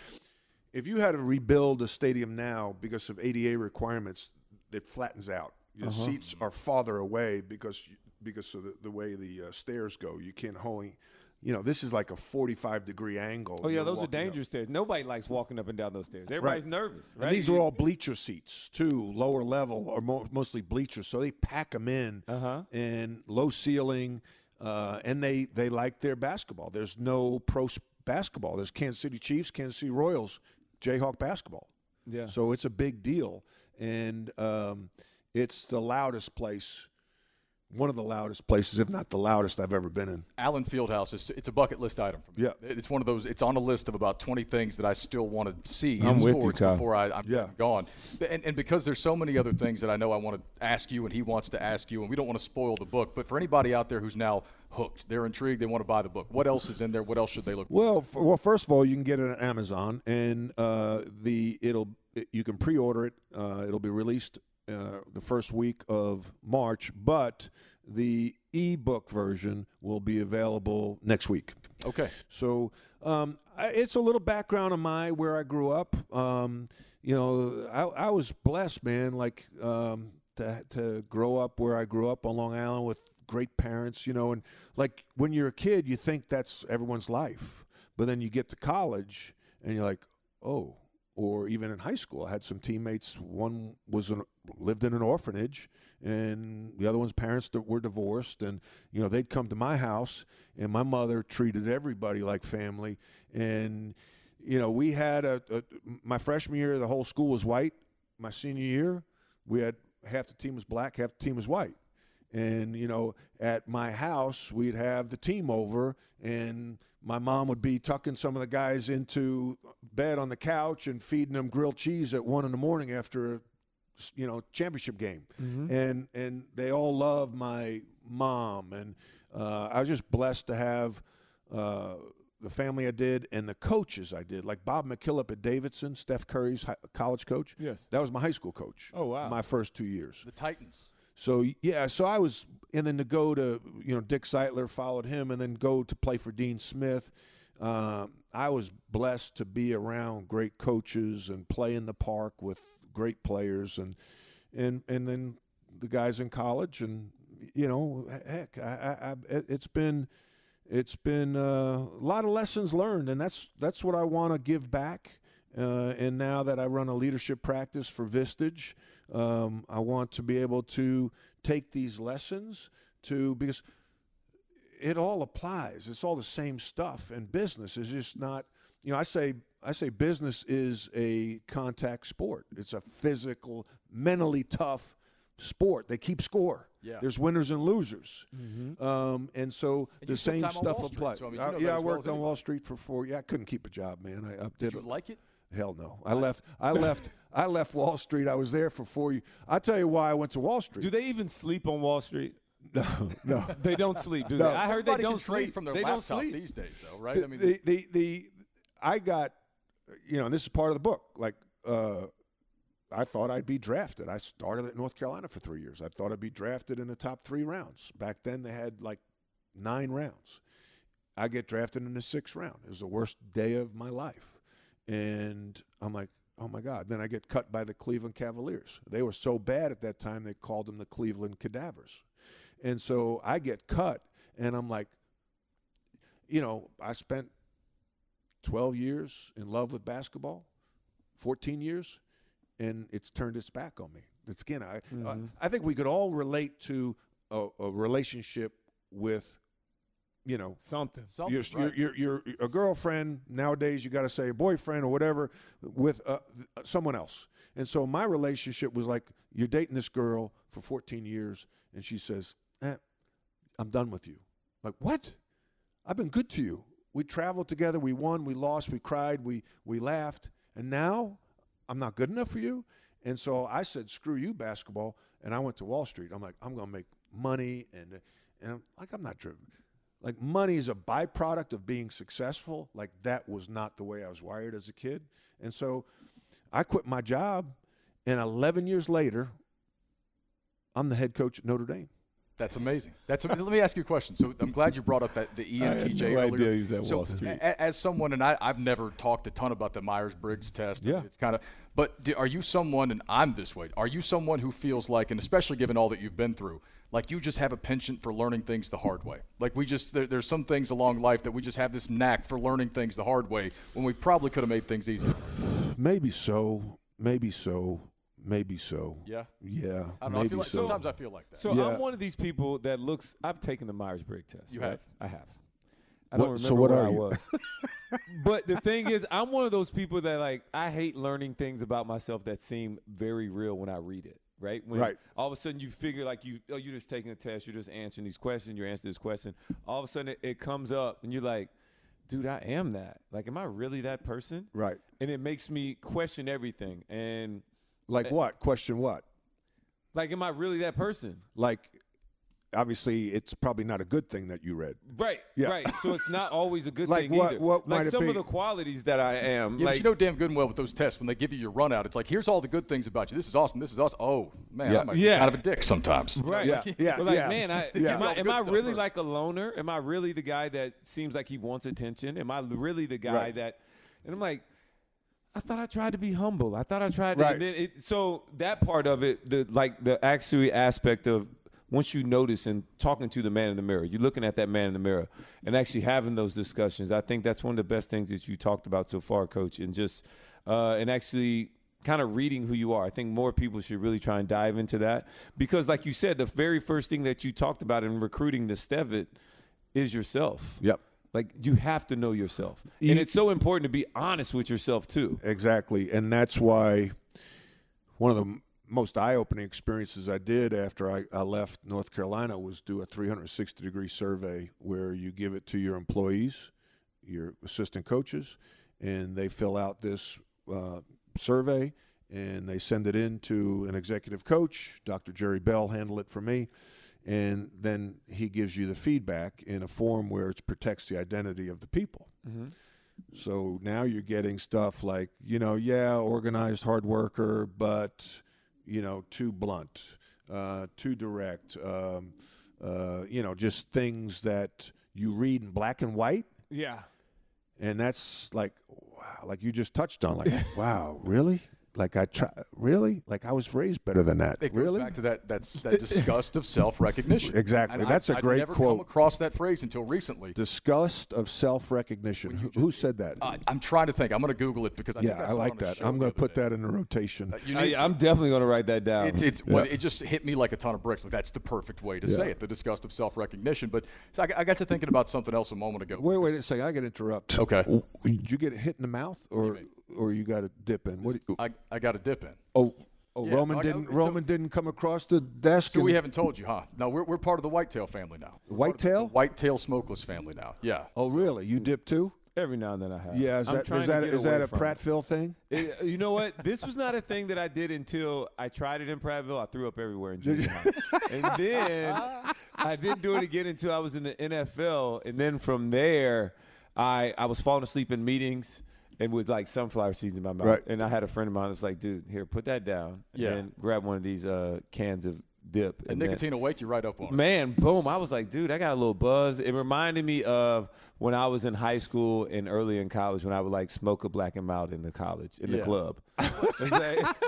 if you had to rebuild a stadium now because of ADA requirements, it flattens out. The Uh-huh. seats are farther away because because of the, the way the uh, stairs go. You can't only, you know, this is like a forty-five degree angle. Oh yeah, those are walking up. dangerous stairs. Nobody likes walking up and down those stairs. Everybody's nervous, right? And these are all bleacher seats too, lower level or mo- mostly bleachers. So they pack them in Uh-huh. and low ceiling, uh, and they they like their basketball. There's no pro basketball. There's Kansas City Chiefs, Kansas City Royals, Jayhawk basketball. Yeah. So it's a big deal, and um, it's the loudest place, one of the loudest places, if not the loudest I've ever been in. Allen Fieldhouse is it's a bucket list item for me. Yeah. it's one of those. It's on a list of about 20 things that I still want to see I'm in with sports Kyle. before I, I'm Yeah. gone. And, and because there's so many other things that I know I want to ask you, and he wants to ask you, and we don't want to spoil the book. But for anybody out there who's now hooked, they're intrigued, they want to buy the book. What else is in there? What else should they look? Well, f- well, first of all, you can get it on Amazon, and uh, the it'll you can pre-order it. Uh, it'll be released uh, the first week of March, but the ebook version will be available next week. Okay. So um, I, it's a little background of my where I grew up. Um, you know, I, I was blessed, man. Like um, to to grow up where I grew up on Long Island with great parents. You know, and like when you're a kid, you think that's everyone's life, but then you get to college and you're like, oh, or even in high school. I had some teammates. One was an, lived in an orphanage, and the other one's parents were divorced. And you know, they'd come to my house, and my mother treated everybody like family. And you know, we had a, a my freshman year, the whole school was white. My senior year, we had half the team was black, half the team was white. And you know, at my house, we'd have the team over, and my mom would be tucking some of the guys into bed on the couch and feeding them grilled cheese at one in the morning after a you know championship game Mm-hmm. and and they all loved my mom and uh, i was just blessed to have uh, the family i did and the coaches i did like bob mckillop at davidson steph curry's hi- college coach Yes. that was my high school coach Oh, wow. my first two years The Titans. So yeah, so I was, and then to go to you know Dick Seitler followed him, and then go to play for Dean Smith. Um, I was blessed to be around great coaches and play in the park with great players, and and and then the guys in college, and you know, heck, I, I, I it's been it's been uh, a lot of lessons learned, and that's that's what I want to give back. Uh, and now that I run a leadership practice for Vistage, um, I want to be able to take these lessons to because it all applies. It's all the same stuff, and business is just not. You know, I say I say business is a contact sport. It's a physical, mentally tough sport. They keep score. Yeah. There's winners and losers, um, and so And the same stuff applies. so, I mean, you I- know that yeah, I well worked on Wall. Street for four. Yeah, I couldn't keep a job, man. I, I Did did. you like it? Hell no. I left. I *laughs* left. I left Wall Street. I was there for four years. I tell you why I went to Wall Street. Do they even sleep on Wall Street? *laughs* no, no. *laughs* They don't sleep, do No. they? I heard they don't sleep. from their they don't laptop sleep. these days, though, right? the, I mean, the, the the I got you know, and this is part of the book. Like uh, I thought I'd be drafted. I started at North Carolina for three years. I thought I'd be drafted in the top three rounds. Back then they had like nine rounds. I get drafted in the sixth round. It was the worst day of my life. And I'm like, oh my God. Then I get cut by the Cleveland Cavaliers. They were so bad at that time they called them the Cleveland Cadavers. And so I get cut and I'm like, you know, I spent 12 years in love with basketball, 14 years, and it's turned its back on me. It's again, I, I, I think we could all relate to a, a relationship with, you know, Something. something, your, right. your, your, your, a girlfriend nowadays you got to say a boyfriend or whatever with uh, someone else. And so my relationship was like you're dating this girl for 14 years and she says eh, i'm done with you. Like what? I've been good to you. We traveled together we won we lost we cried we we laughed and now i'm not good enough for you? And so i said screw you basketball. And i went to wall street. I'm like i'm going to make money and and I'm, like i'm not driven like money is a byproduct of being successful like that was not the way i was wired as a kid and so i quit my job and 11 years later i'm the head coach at notre dame That's amazing. That's let me ask you a question. So I'm glad you brought up that the I had ENTJ no earlier. idea he was at so Wall Street. a- a- as someone, and I, I've never talked a ton about the Myers Briggs test. Yeah. it's kind of. But do, are you someone, and I'm this way? Are you someone who feels like, and especially given all that you've been through, like you just have a penchant for learning things the hard way? Like we just there, there's some things along life that we just have this knack for learning things the hard way when we probably could have made things easier. maybe so maybe so maybe so Yeah. yeah I don't know. I maybe feel like, so Sometimes I feel like that. So Yeah. I'm one of these people that looks. I've taken the Myers Briggs test. You right? have? I have. I What- don't remember so what where are I you? was. *laughs* but the thing is, I'm one of those people that like I hate learning things about myself that seem very real when I read it. Right? When Right. All of a sudden, you figure like you, oh, you're just taking a test. You're just answering these questions. You're answering this question. All of a sudden, it, it comes up, and you're like, dude, I am that. Like, am I really that person? right And it makes me question everything. And like eh what question what like, am I really that person? like obviously it's probably not a good thing that you read Right, Yeah. right. So it's not always a good Like thing what- either. what like might it some be? of the qualities that I am, Yeah, like but you know damn good and well with those tests when they give you your run out, it's like here's all the good things about you. This is awesome. This is awesome. Oh man, Yeah. I might Yeah. be kind of a dick sometimes. *laughs* Right, Yeah, yeah, But like, yeah. man, I, Yeah. am I, am I really first. like a loner? Am I really the guy that seems like he wants attention? Am I really the guy Right. that? And I'm like. I thought I tried to be humble. I thought I tried to. Right. And then it, so that part of it, the like the actually aspect of once you notice and talking to the man in the mirror, you're looking at that man in the mirror and actually having those discussions. I think that's one of the best things that you talked about so far, Coach. And just uh, and actually kind of reading who you are. I think more people should really try and dive into that because, like you said, the very first thing that you talked about in recruiting the Stevitt is yourself. Yep. Like you have to know yourself, You- and it's so important to be honest with yourself too. Exactly. And that's why one of the most eye opening experiences I did after I, I left North Carolina was do a 360 degree survey where you give it to your employees, your assistant coaches, and they fill out this uh, survey and they send it in to an executive coach. Dr. Jerry Bell handled it for me. And then he gives you the feedback in a form where it protects the identity of the people. So now you're getting stuff like, you know, yeah, organized hard worker, but, you know, too blunt, uh, too direct, um, uh, you know, just things that you read in black and white. Yeah. And that's like, wow, like you just touched on, like, *laughs* wow, really? Like I try, really? Like I was raised better than that. It goes really? back to that that's that *laughs* disgust of self-recognition. Exactly. And That's I, a I'd great never quote. come across that phrase until recently. Disgust of self recognition. Who, who said that? Uh, I'm trying to think. I'm going to Google it because I think yeah, I, I saw it like on that. show I'm going to put day. that in the rotation. You need I, to. I'm definitely going to write that down. It's, it's well, it just hit me like a ton of bricks. Like that's the perfect way to say it. The disgust of self-recognition. But so I, I got to thinking about something else a moment ago. Wait, wait a second. I got to interrupt. Okay. Did you get hit in the mouth, or or you got a dip in? What? you- I, I got a dip in. oh, oh, Yeah, Roman I didn't. so- Roman didn't come across the desk. So we haven't told you, huh? No, we're, we're part of the whitetail family now. Whitetail? Whitetail smokeless family now. Yeah. Oh, really? You dip too? Every now and then I have. Yeah. Is I'm that trying that get is that away a from it. Prattville thing? It- you know what? This was not a thing that I did until I tried it in Prattville. I threw up everywhere in junior high. *laughs* And then I didn't do it again until I was in the NFL. And then from there, I, I was falling asleep in meetings and with like sunflower seeds in my mouth. Right. And I had a friend of mine that was like, dude, here, put that down. Yeah. then grab one of these uh, cans of dip. And then- nicotine will wake you right up on it. Man, boom. I was like, dude, I got a little buzz. It reminded me of when I was in high school and early in college when I would like smoke a black and mild in the college, in the club. *laughs* *laughs*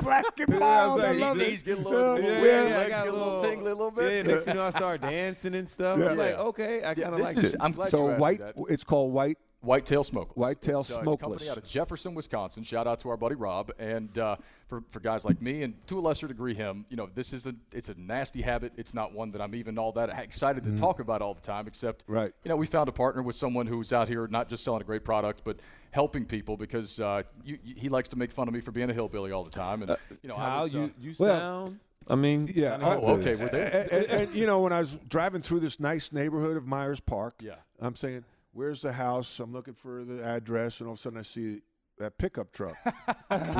Black and *laughs* mild. I like, love Knees it. get a little, Yeah, little yeah, I got a little tingly a little bit. Yeah, next thing you know, I start dancing and stuff. I'm like, okay, I kind of this like is, it. I'm glad So you asked me white. that. It's called white. Whitetail Smokeless. Whitetail it's, uh, it's a Smokeless. company out of Jefferson, Wisconsin. Shout out to our buddy Rob. And uh, for, for guys like me, and to a lesser degree him, you know, this is a it's a nasty habit. It's not one that I'm even all that excited to talk about all the time. Except, Mm-hmm. Right. You know, we found a partner with someone who's out here not just selling a great product, but helping people because uh, you, you, he likes to make fun of me for being a hillbilly all the time. And you know, I Kyle, was, uh, you, you well- sound. I mean, Yeah. kinda I- Oh, okay, we're and, and- and, you know, when I was driving through this nice neighborhood of Myers Park, Yeah. I'm saying, "Where's the house?" I'm looking for the address, and all of a sudden I see that pickup truck *laughs*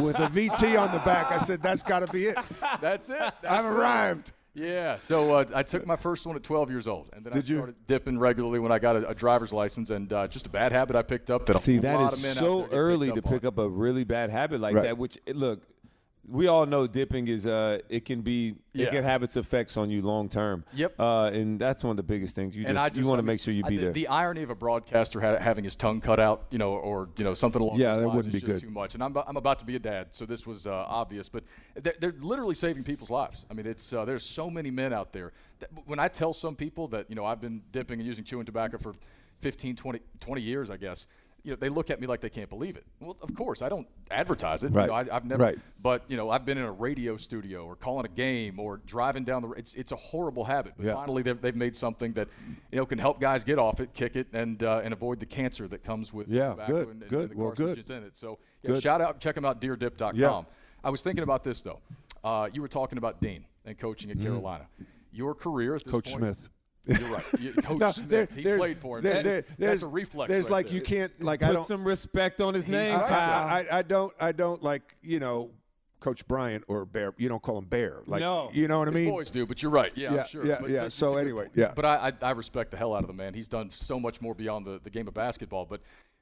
with a VT on the back. I said, "That's got to be it. *laughs* That's it. That's I've right. arrived." Yeah. So uh, I took my first one at 12 years old, and then I Did you? started dipping regularly when I got a, a driver's license, and uh, just a bad habit I picked up. That a See, that lot is of men so early to up pick up a really bad habit like Right. that. Which eh, look, we all know dipping is uh, it can be Yeah. it can have its effects on you long term. Yep. Uh, and that's one of the biggest things. You just, just you want I to mean, make sure you I- be the, there. The irony of a broadcaster ha- having his tongue cut out, you know, or you know something along Yeah, those that lines wouldn't is be just good. too much. And I'm, I'm about to be a dad, so this was uh, obvious. But they're, they're literally saving people's lives. I mean, it's uh, there's so many men out there. That, when I tell some people that you know I've been dipping and using chewing tobacco for 15, 20, 20 years, I guess. You know, they look at me like they can't believe it. Well, of course, I don't advertise it. You Right. know, I, I've never. Right. But you know, I've been in a radio studio or calling a game or driving down the. It's it's a horrible habit. But Yeah. finally, they've, they've made something that you know can help guys get off it, kick it, and uh, and avoid the cancer that comes with Yeah, tobacco good, and, good. and the Well, good. in it. So yeah, Good. shout out, check them out, deerdip.com. Yeah. I was thinking about this though. Uh, you were talking about Dean and coaching at Carolina. Your career at this. Coach point, Smith. You're right. You, *laughs* Coach No, Smith. there- he played for him. there- That is- there- that's there's a reflex. There's right like there. you can't like I don't. some respect on his name, all right. I, I, I don't I don't like you know Coach Bryant or Bear. You don't call him Bear. Like No. you know what I His mean? boys do, but you're right. Yeah, Yeah, sure. yeah, But yeah. it's So anyway, point. yeah. But I, I I respect the hell out of the man. He's done so much more beyond the, the game of basketball. But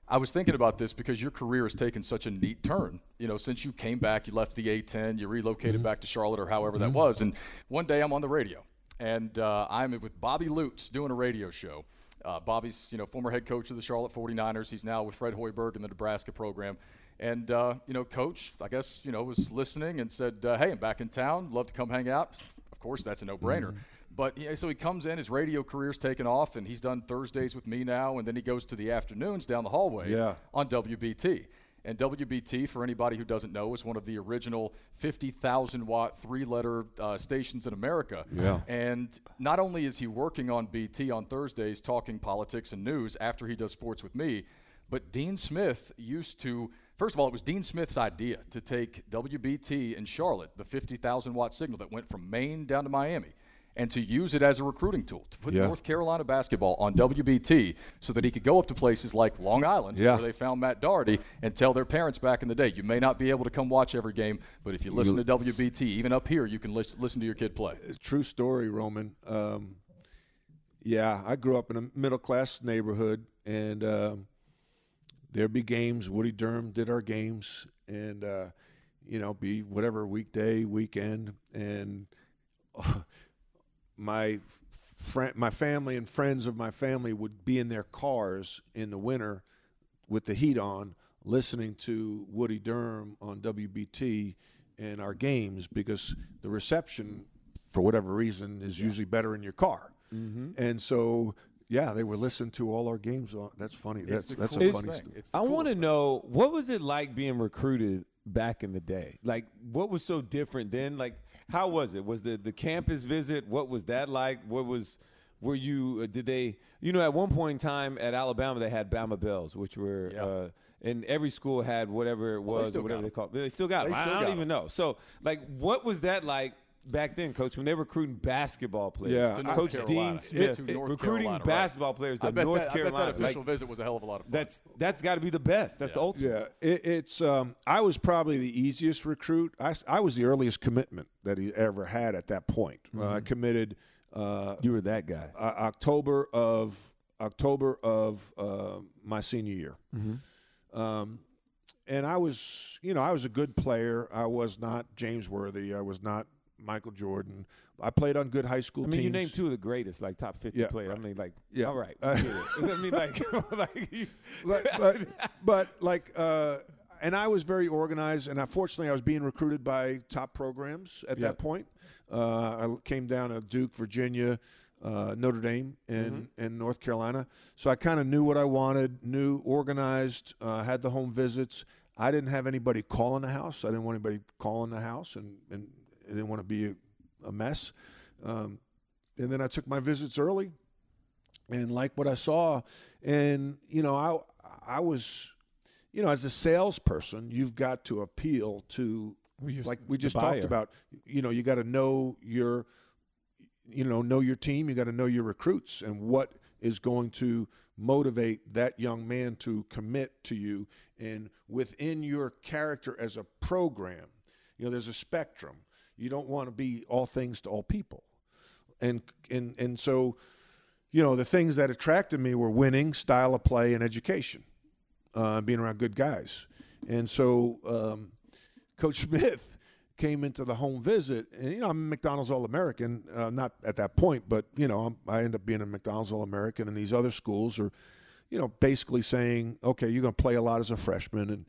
I was thinking about this because your career has taken such a neat turn. You know, since you came back, you left the A10, you relocated Mm-hmm. back to Charlotte or however that was, and one day I'm on the radio and uh, I'm with Bobby Lutz doing a radio show. Uh, Bobby's, you know, former head coach of the Charlotte 49ers. He's now with Fred Hoiberg in the Nebraska program. And, uh, you know, coach, I guess, you know, was listening and said, uh, hey, I'm back in town. Love to come hang out. Of course, that's a no-brainer. Mm-hmm. But yeah, so he comes in, his radio career's taken off, and he's done Thursdays with me now, and then he goes to the afternoons down the hallway Yeah. on WBT. And WBT, for anybody who doesn't know, is one of the original 50,000 watt three letter uh, stations in America. Yeah. And not only is he working on BT on Thursdays talking politics and news after he does sports with me, but Dean Smith used to. First of all, it was Dean Smith's idea to take WBT in Charlotte, the 50,000 watt signal that went from Maine down to Miami, and to use it as a recruiting tool to put Yeah. North Carolina basketball on WBT so that he could go up to places like Long Island, Yeah. where they found Matt Doherty, and tell their parents back in the day, you may not be able to come watch every game, but if you listen to WBT, even up here, you can lis- listen to your kid play. True story, Roman. Um, yeah, I grew up in a middle class neighborhood, and um, there'd be games. Woody Durham did our games, and uh, you know, be whatever weekday, weekend, and *laughs* my friend, my family and friends of my family would be in their cars in the winter with the heat on, listening to Woody Durham on WBT and our games because the reception, for whatever reason, is usually better in your car. Mm-hmm. And so, yeah, they were listening to all our games. On, that's funny. That's the that's a funny thing. story. It's the I want to know what was it like being recruited back in the day? Like, what was so different then? Like, how was it? Was the the campus visit? What was that like? What was were you? Uh, did they? You know, at one point in time at Alabama, they had Bama Belles, which were. Yeah. Uh, and every school had whatever it was still or whatever they called. They still got They them. I, still I got don't even know. So, like, what was that like back then, Coach, when they were recruiting basketball players? Yeah, To Coach Carolina. Dean Smith To North recruiting Carolina, right. basketball players to I bet, North that, I Carolina. bet that official Like, visit was a hell of a lot of fun. that's that's got to be the best. That's the ultimate. Yeah, it, it's. Um, I was probably the easiest recruit. I, I was the earliest commitment that he ever had at that point. Uh, I committed uh, You were that guy. uh, October of October of uh, my senior year. Um, and I was, you know, I was a good player. I was not James Worthy. I was not Michael Jordan. I played on good high school I mean, teams. you named two of the greatest, like top fifty Yeah, players. I mean, like, Yeah. all right. *laughs* Uh, we get it. *laughs* I mean, like, *laughs* like you, but, but, but like, uh, and I was very organized, and unfortunately, I was being recruited by top programs at Yeah. that point. Uh, I came down to Duke, Virginia, uh, Notre Dame, and and North Carolina. So I kind of knew what I wanted, knew organized, uh, had the home visits. I didn't have anybody calling the house. I didn't want anybody calling the house, and and I didn't want to be a, a mess. Um, and then I took my visits early and like what I saw. And you know, I I was, you know, as a salesperson, you've got to appeal to Well, like we just talked about. You know, you got to know your, you know, know your team. You got to know your recruits and what is going to motivate that young man to commit to you. And within your character as a program, you know, there's a spectrum. You don't want to be all things to all people and and and so you know the things that attracted me were winning style of play and education uh, being around good guys and so um, coach *laughs* smith came into the home visit and you know i'm a mcdonald's all-american uh, not at that point but you know I'm, i end up being a mcdonald's all-american and these other schools are you know basically saying okay you're going to play a lot as a freshman and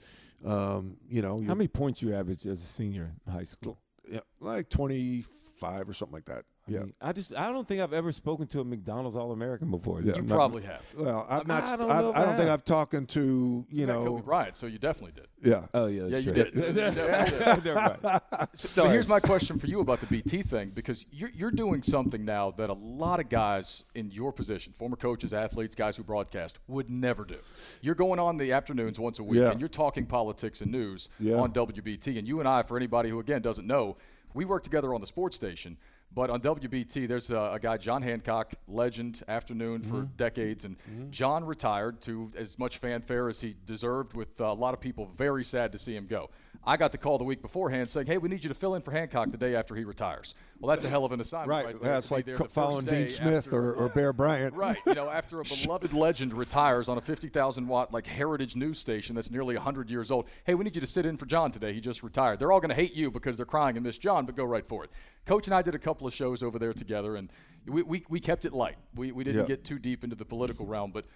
um, you know How many points you average as a senior in high school? Yeah, like 25 or something like that I yeah mean, I just I don't think I've ever spoken to a McDonald's All American before. Yeah. You I'm not- probably have. Well, I'm I not. don't I, I don't think. I've talking to you met know. Right. So you definitely did. Yeah. Oh yeah, Yeah, you true. did. You *laughs* definitely Never mind. So, but here's my question for you about the BT thing because you're, you're doing something now that a lot of guys in your position, former coaches, athletes, guys who broadcast, would never do. You're going on the afternoons once a week Yeah. and you're talking politics and news Yeah. on WBT. And you and I, for anybody who again doesn't know, we work together on the sports station. But on WBT, there's a, a guy, John Hancock, legend, afternoon for decades. And John retired to as much fanfare as he deserved, with uh, a lot of people very sad to see him go. I got the call the week beforehand saying, hey, we need you to fill in for Hancock the day after he retires. Well, that's a hell of an assignment. Right. Right, there, That's like there co- the first following Dean Smith after- or, or Bear Bryant. Right. You know, after a *laughs* beloved legend retires on a 50,000 watt like heritage news station that's nearly 100 years old. Hey, we need you to sit in for John today. He just retired. They're all going to hate you because they're crying and miss John, but go right for it. Coach and I did a couple of shows over there together, and we, we, we kept it light. We, we didn't Yeah. get too deep into the political realm, but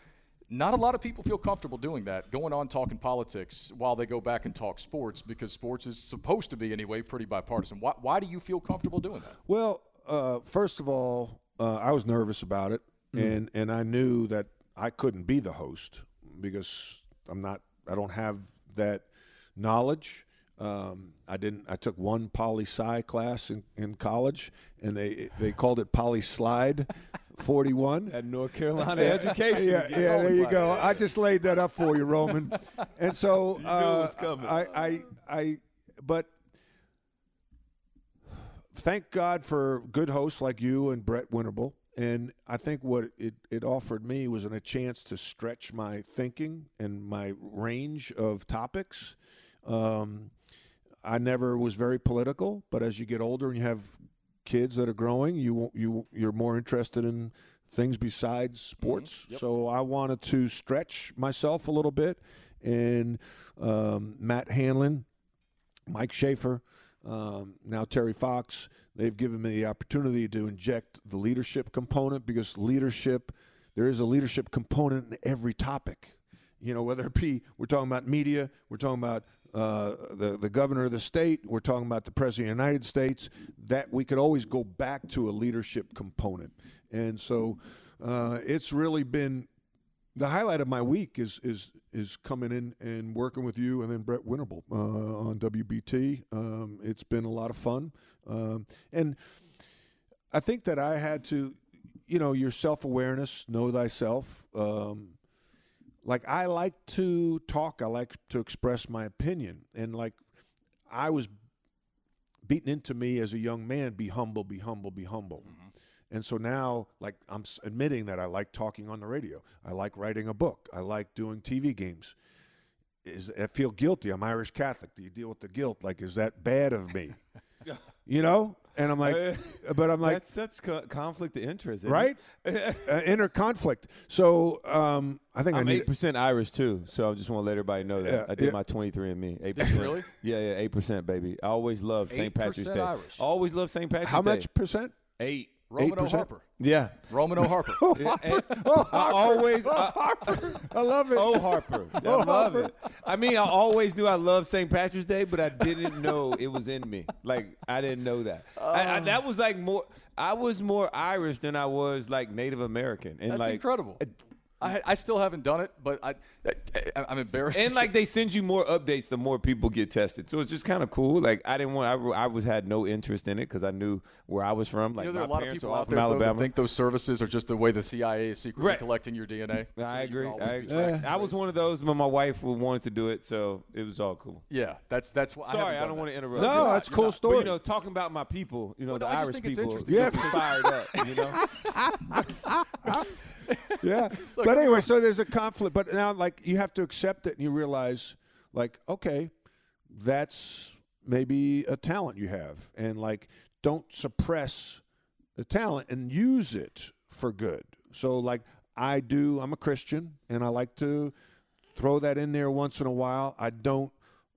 not a lot of people feel comfortable doing that, going on talking politics while they go back and talk sports because sports is supposed to be, anyway, pretty bipartisan. Why, why do you feel comfortable doing that? Well, uh, first of all, uh, I was nervous about it, and and I knew that I couldn't be the host because I'm not. I don't have that knowledge. Um, I didn't. I took one poli sci class in, in college, and they they called it poli slide. *laughs* Forty one. At North Carolina education. Yeah, yeah. There you go. I just laid that up for you, Roman. And so *laughs* uh, coming. I, I, I, but thank God for good hosts like you and Brett Winterble. And I think what it, it offered me was an, a chance to stretch my thinking and my range of topics. Um, I never was very political, but as you get older and you have kids that are growing, you you you're more interested in things besides sports. Yep. So I wanted to stretch myself a little bit, and um, Matt Hanlon, Mike Schaefer, um, now Terry Fox, they've given me the opportunity to inject the leadership component because leadership, there is a leadership component in every topic. You know, whether it be we're talking about media, we're talking about uh, the the governor of the state, we're talking about the president of the United States. That we could always go back to a leadership component, and so uh, it's really been the highlight of my week is is is coming in and working with you and then Brett Winterble uh, on WBT. Um, it's been a lot of fun, um, and I think that I had to, you know, your self awareness, know thyself. Um, like I like to talk, I like to express my opinion, and like I was beaten into me as a young man, be humble, be humble, be humble. Mm-hmm. And so now, like, I'm admitting that I like talking on the radio. I like writing a book. I like doing TV games. Is I feel guilty. I'm Irish Catholic. Do you deal with the guilt? Like, is that bad of me? *laughs* you know? And I'm like, but I'm like, That's such co- conflict of interest, right? *laughs* uh, inner conflict. So um, I think I'm I need. eight percent Irish too, so I just want to let everybody know that Yeah, I did yeah. my 23 and me. Eight percent, really? Yeah, yeah, eight percent, baby. I always love St. Patrick's 8% Day. Irish. Always love St. Patrick's How Day. How much percent? Eight. Roman O. 8%? Harper. Yeah. Roman O. Harper. *laughs* Oh, and *laughs* *laughs* I always. I, I love it. Oh Harper, I Oh, love Harper. it. I mean, I always knew I loved St. Patrick's Day, but I didn't know it was in me. Like I didn't know that. I, I, oh. that was like more. I was more Irish than I was like Native American, and That's like incredible. Uh, I, I still haven't done it, but I, I I'm embarrassed. and like *laughs* they send you more updates the more people get tested. So it's just kind of cool. Like I didn't want. I, I was had no interest in it because I knew where I was from. Like you know, there are a my lot of parents people are all out from there though, that Alabama. think those services are just the way the CIA is secretly Right. collecting your DNA. *laughs* So I agree. I, be agree. I was one of those, but my wife wanted to do it, so it was all cool. Yeah, that's that's why. Sorry, I, I, don't want to interrupt. No, You're not, that's a cool not. story. But, you know, talking about my people, you know, Well, the no, I just Irish think it's people, interesting Yeah. get fired up. You know, *laughs* *laughs* yeah. but anyway, so there's a conflict. But now, like, you have to accept it and you realize, like, okay, that's maybe a talent you have. And, like, don't suppress the talent and use it for good. So, like, I do, I'm a Christian and I like to throw that in there once in a while. I don't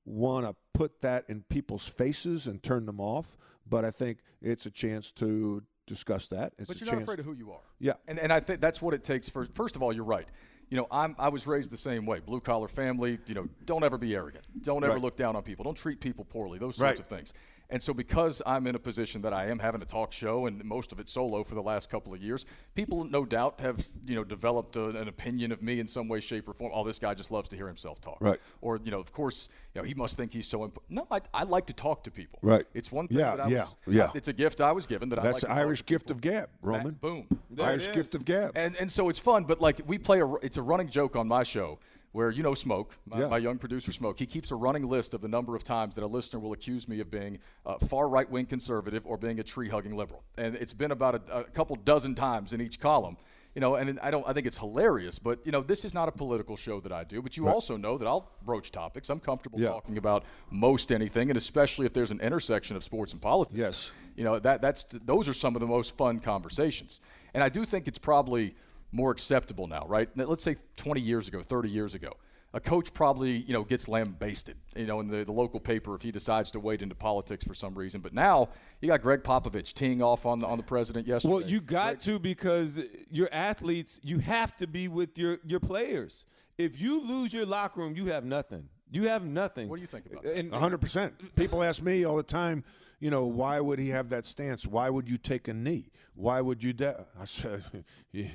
want to put that in people's faces and turn them off, but I think it's a chance to discuss that. It's But you're not afraid of who you are. Yeah. And and I think that's what it takes. For first of all, you're right. You know, I'm I was raised the same way. Blue collar family. You know, don't ever be arrogant. Don't ever Right. look down on people. Don't treat people poorly. Those Right. sorts of things. And so, because I'm in a position that I am having a talk show and most of it solo for the last couple of years, people no doubt have you know developed a, an opinion of me in some way, shape, or form. Oh, this guy just loves to hear himself talk. Right. Or you know, of course, you know, he must think he's so. Imp-. No, I, I like to talk to people. Right. It's one thing Yeah, that I yeah, was, yeah. It's a gift I was given that I That's like the Irish to gift of gab, Roman. Boom. There Irish it gift of gab. And and so it's fun, but like we play a it's a running joke on my show where you know Smoke, my, Yeah. my young producer Smoke, he keeps a running list of the number of times that a listener will accuse me of being uh, far right wing conservative or being a tree hugging liberal, and it's been about a, a couple dozen times in each column. You know, and I don't. I think it's hilarious, but you know, this is not a political show that I do. But you also know that I'll broach topics. I'm comfortable Yeah. talking about most anything, and especially if there's an intersection of sports and politics. Yes. You know that that's those are some of the most fun conversations, and I do think it's probably more acceptable now, right? Let's say 20 years ago, 30 years ago, a coach probably you know gets lambasted, you know, in the, the local paper if he decides to wade into politics for some reason. But now you got Gregg Popovich teeing off on the, on the president yesterday. well, you got to because your athletes, you have to be with your your players. If you lose your locker room, you have nothing. You have nothing. What do you think about that? And, A hundred percent. People ask me all the time, you know, why would he have that stance? Why would you take a knee? Why would you? Da-? I said, *laughs* *laughs* you,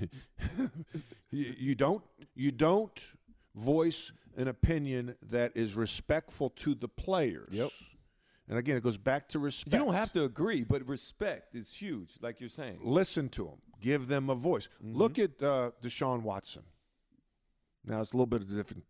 you don't, you don't voice an opinion that is respectful to the players. Yep. And again, it goes back to respect. You don't have to agree, but respect is huge, like you're saying. listen to them, give them a voice. Mm-hmm. Look at uh, Deshaun Watson. Now it's a little bit of a different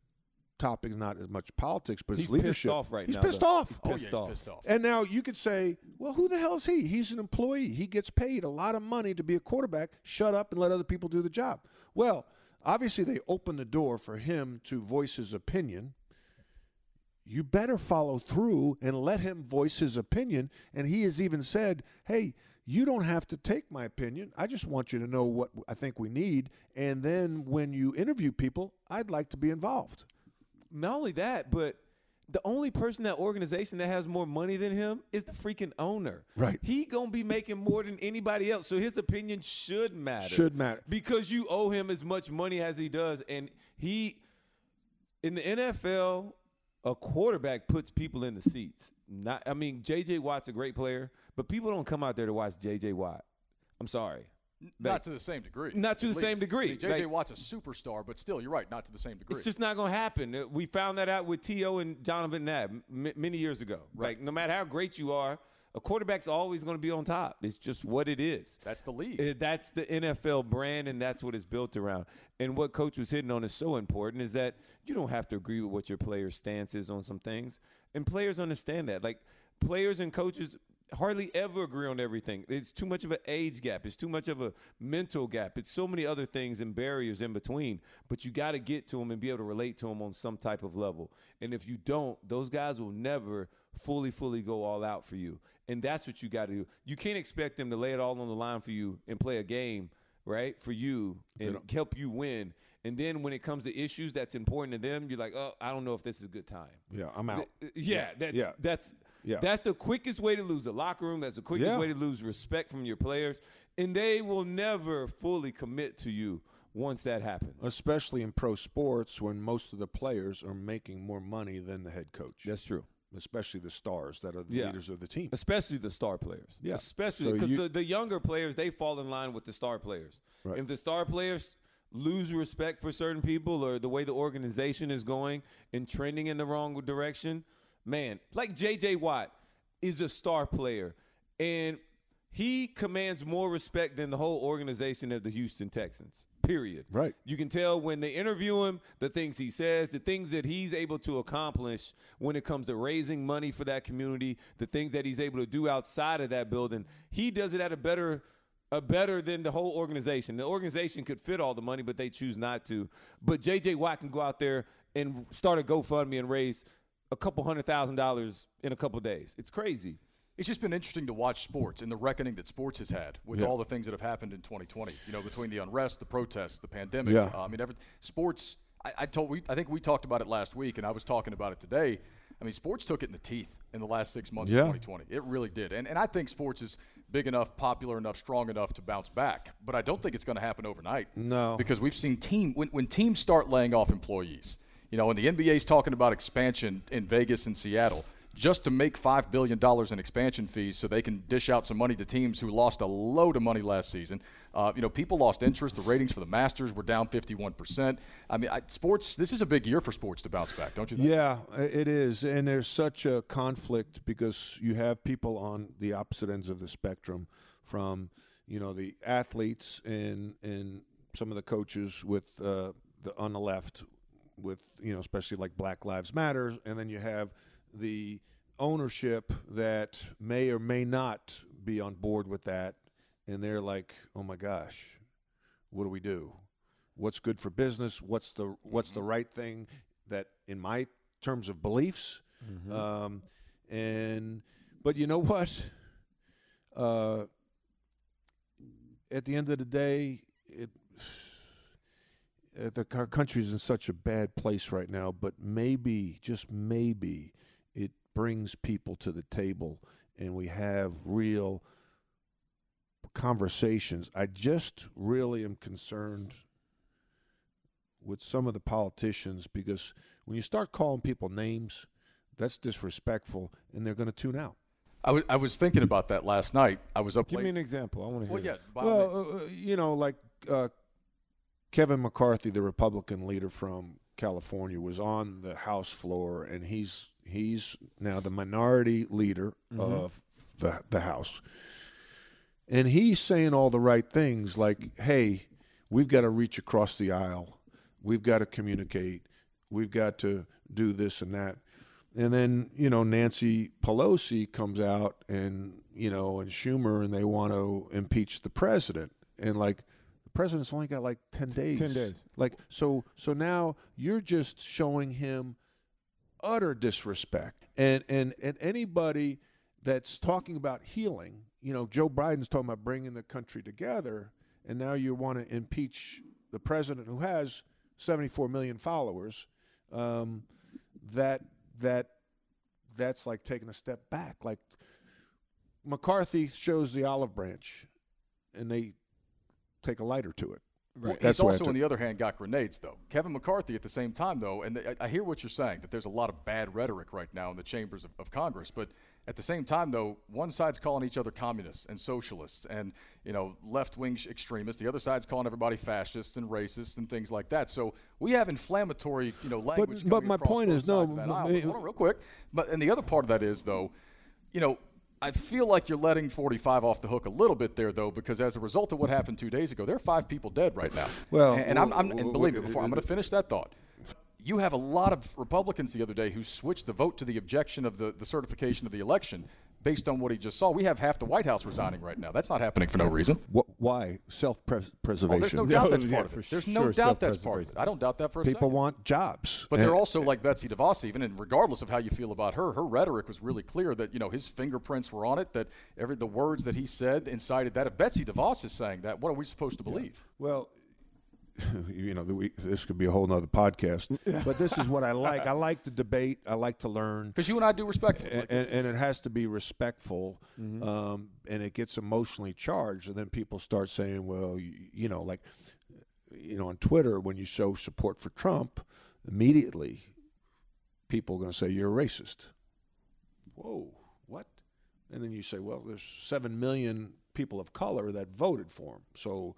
topic, not as much politics, but He's it's leadership. pissed off right He's now. pissed though. off. He's Oh, yeah, pissed he's off. pissed off. And now you could say, well, who the hell is he? He's an employee. He gets paid a lot of money to be a quarterback. Shut up and let other people do the job. Well, obviously they opened the door for him to voice his opinion. You better follow through and let him voice his opinion. And he has even said, hey, you don't have to take my opinion. I just want you to know what I think we need. And then when you interview people, I'd like to be involved. Not only that, but the only person in that organization that has more money than him is the freaking owner. Right. He gonna be making more than anybody else, so his opinion should matter. Should matter. because you owe him as much money as he does, and he in the NFL, a quarterback puts people in the seats. Not, I mean, J.J. Watt's a great player, but people don't come out there to watch J.J. Watt. I'm sorry. Not to the same degree. not to at the same degree. J.J. Like- Watt's a superstar, but still, you're right, not to the same degree. It's just not going to happen. Uh, We found that out with T.O. and Donovan Nab m- many years ago. Like, no matter how great you are, a quarterback's always going to be on top. It's just what it is. That's the league. Uh, That's the NFL brand, and that's what it's built around. And what Coach was hitting on is so important is that you don't have to agree with what your player's stance is on some things, and players understand that. Like players and coaches hardly ever agree on everything. It's too much of an age gap. It's too much of a mental gap. It's so many other things and barriers in between. But you got to get to them and be able to relate to them on some type of level. And if you don't, those guys will never fully, fully go all out for you. And that's what you got to do. You can't expect them to lay it all on the line for you and play a game, right, for you and help you win. And then when it comes to issues that's important to them, you're like, oh, I don't know if this is a good time. Yeah, I'm out. Th- Yeah, that's yeah. that's Yeah. that's the quickest way to lose the locker room. That's the quickest Yeah. way to lose respect from your players, and they will never fully commit to you once that happens. especially in pro sports when most of the players are making more money than the head coach. That's true. Especially the stars that are the Yeah. leaders of the team. Especially the star players. Yeah. Especially So because you- the, the younger players, they fall in line with the star players. Right. If the star players lose respect for certain people or the way the organization is going and trending in the wrong direction, man, like JJ Watt is a star player. And he commands more respect than the whole organization of the Houston Texans. Period. Right. You can tell when they interview him, the things he says, the things that he's able to accomplish when it comes to raising money for that community, the things that he's able to do outside of that building. He does it at a better a better than the whole organization. The organization could fit all the money, but they choose not to. But JJ Watt can go out there and start a GoFundMe and raise a couple hundred thousand dollars in a couple days. It's crazy. It's just been interesting to watch sports and the reckoning that sports has had with Yeah. all the things that have happened in 2020. You know, between the unrest, the protests, the pandemic. Yeah. Uh, I mean, every, sports. I, I told. We, I think we talked about it last week, and I was talking about it today. I mean, sports took it in the teeth in the last six months Yeah. of 2020. It really did, and and I think sports is big enough, popular enough, strong enough to bounce back. But I don't think it's going to happen overnight. No. because we've seen team when when teams start laying off employees. You know, and the NBA's talking about expansion in Vegas and Seattle just to make $5 billion in expansion fees so they can dish out some money to teams who lost a load of money last season. Uh, you know, people lost interest. The ratings for the Masters were down 51%. I mean, I, sports, this is a big year for sports to bounce back, don't you think? Yeah, it is. And there's such a conflict because you have people on the opposite ends of the spectrum from, you know, the athletes and and some of the coaches with uh, the on the left with, you know, especially like Black Lives Matter and then you have the ownership that may or may not be on board with that and they're like, "Oh my gosh, what do we do? What's good for business? What's the what's the right thing that in my terms of beliefs?" Um, and but you know what? Uh, at the end of the day, it the our country's in such a bad place right now. But maybe, just maybe, it brings people to the table, and we have real conversations. I just really am concerned with some of the politicians because when you start calling people names, that's disrespectful, and they're going to tune out. I was- thinking about that last night. I was up Give late. me an example. I want to hear. well, yeah. it. by all means. Well, uh, you know, like uh, Kevin McCarthy, the Republican leader from California, was on the House floor, and he's he's now the minority leader mm-hmm. of the the House, and he's saying all the right things, like, "Hey, we've got to reach across the aisle, we've got to communicate, we've got to do this and that." And then, you know, Nancy Pelosi comes out and, you know, and Schumer and they want to impeach the president. And like the president's only got like 10 days. 10 days. Like so so now you're just showing him utter disrespect. And and and anybody that's talking about healing, you know, Joe Biden's talking about bringing the country together and now you want to impeach the president who has 74 million followers. Um, that that that's like taking a step back. Like McCarthy shows the olive branch, and they take a lighter to it. Well, That's he's the way I also, on the other hand, got grenades, though. Kevin McCarthy, at the same time, though, and I, I hear what you're saying, that there's a lot of bad rhetoric right now in the chambers of, of Congress. But at the same time, though, one side's calling each other communists and socialists and, you know, left-wing sh- extremists. The other side's calling everybody fascists and racists and things like that. So we have inflammatory, you know, language but coming my point is, no, sides of m- m- Hold on real quick. But, and the other part of that is, though, you know, I feel like you're letting 45 off the hook a little bit there, though, because as a result of what happened two days ago, there are five people dead right now. Well, and, and I'm, I'm w- and believe me, before I'm going to finish that thought. You have a lot of Republicans the other day who switched the vote to the objection of the, the certification of the election based on what he just saw. We have half the White House resigning right now. That's not happening for no reason. What, why Oh, self-preservation? there's no Yeah, doubt that's yeah, part of it. There's no sure, doubt that's part of it. I don't doubt that for a People second. want jobs, But they're And- also like Betsy DeVos, even, and regardless of how you feel about her, her rhetoric was really clear that you know his fingerprints were on it. That every the words that he said incited that. If Betsy DeVos is saying that, what are we supposed to believe? Well, *laughs* you know, the, we, this could be a whole nother podcast. but this is what I like. I *laughs* like to debate. I like to learn. Because you and I do respectfully. and, and, and it has to be respectful, um, and it gets emotionally charged, and then people start saying, "Well, you, you know, like, you know, on Twitter, when you show support for Trump, immediately people are going to say you're a racist." Whoa, what? And then you say, "Well, there's seven million people of color that voted for him, so,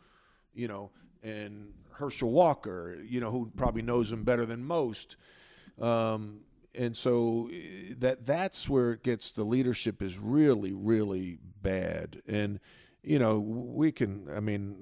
you know." And Herschel Walker, you know, who probably knows him better than most, um, and so eh, that that's where it gets the leadership is really really bad and you know we can i mean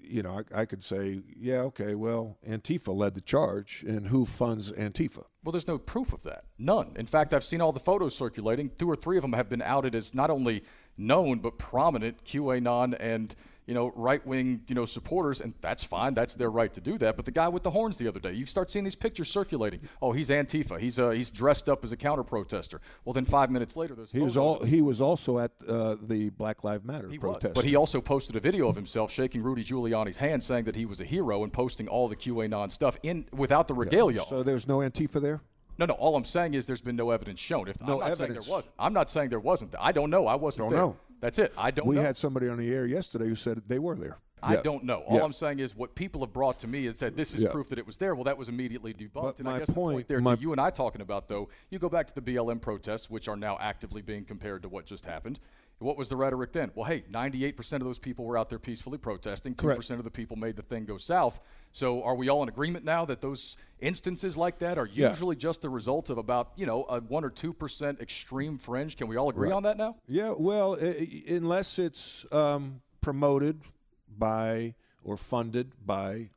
you know i, I could say yeah okay well antifa led the charge and who funds antifa Well, there's no proof of that. None. In fact, I've seen all the photos circulating. Two or three of them have been outed as not only known but prominent QAnon and you know right-wing you know supporters, and that's fine. That's their right to do that. But the guy with the horns the other day, you start seeing these pictures circulating. Oh, he's Antifa. He's uh, he's dressed up as a counter protester. Well, then five minutes later, there's he was all he was also at uh, the black lives matter He was, protest but he also posted a video of himself shaking Rudy Giuliani's hand, saying that he was a hero, and posting all the QAnon stuff in without the regalia. on. so there's no antifa there No, no. All I'm saying is there's been no evidence shown. If No I'm not saying evidence. there wasn't. I'm not saying there wasn't. I don't know. I wasn't Don't there. know. That's it. I don't we know. had somebody on the air yesterday who said they were there I Yeah. don't know. All Yeah. I'm saying is what people have brought to me and said this is Yeah. proof that it was there. Well, that was immediately debunked. But and I guess the point point- there to you and I talking about though, you go back to the BLM protests, which are now actively being compared to what just happened. What was the rhetoric then? Well, hey, 98% of those people were out there peacefully protesting. 2% of the people made the thing go south. So are we all in agreement now that those instances like that are Yeah. usually just the result of about, you know, a 1 or 2% extreme fringe? Can we all agree on that now? Yeah, well, i- unless it's um, promoted by or funded by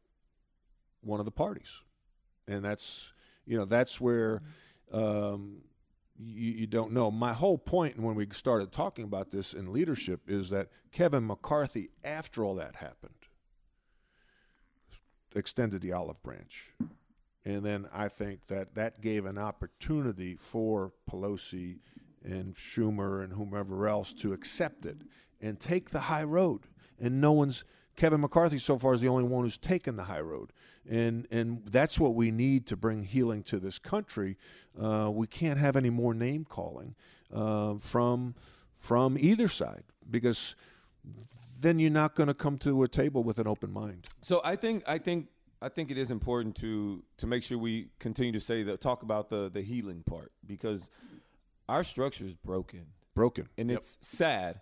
one of the parties, and that's you know that's where um, you, you don't know. My whole point when we started talking about this in leadership is that Kevin McCarthy, after all that happened, extended the olive branch. And then I think that that gave an opportunity for Pelosi and Schumer and whomever else to accept it and take the high road. And no one's Kevin McCarthy so far is the only one who's taken the high road, and and that's what we need to bring healing to this country. Uh, we can't have any more name calling uh, from from either side because then you're not going to come to a table with an open mind. So I think I think I think it is important to to make sure we continue to say that talk about the the healing part because our structure is broken Broken. and it's sad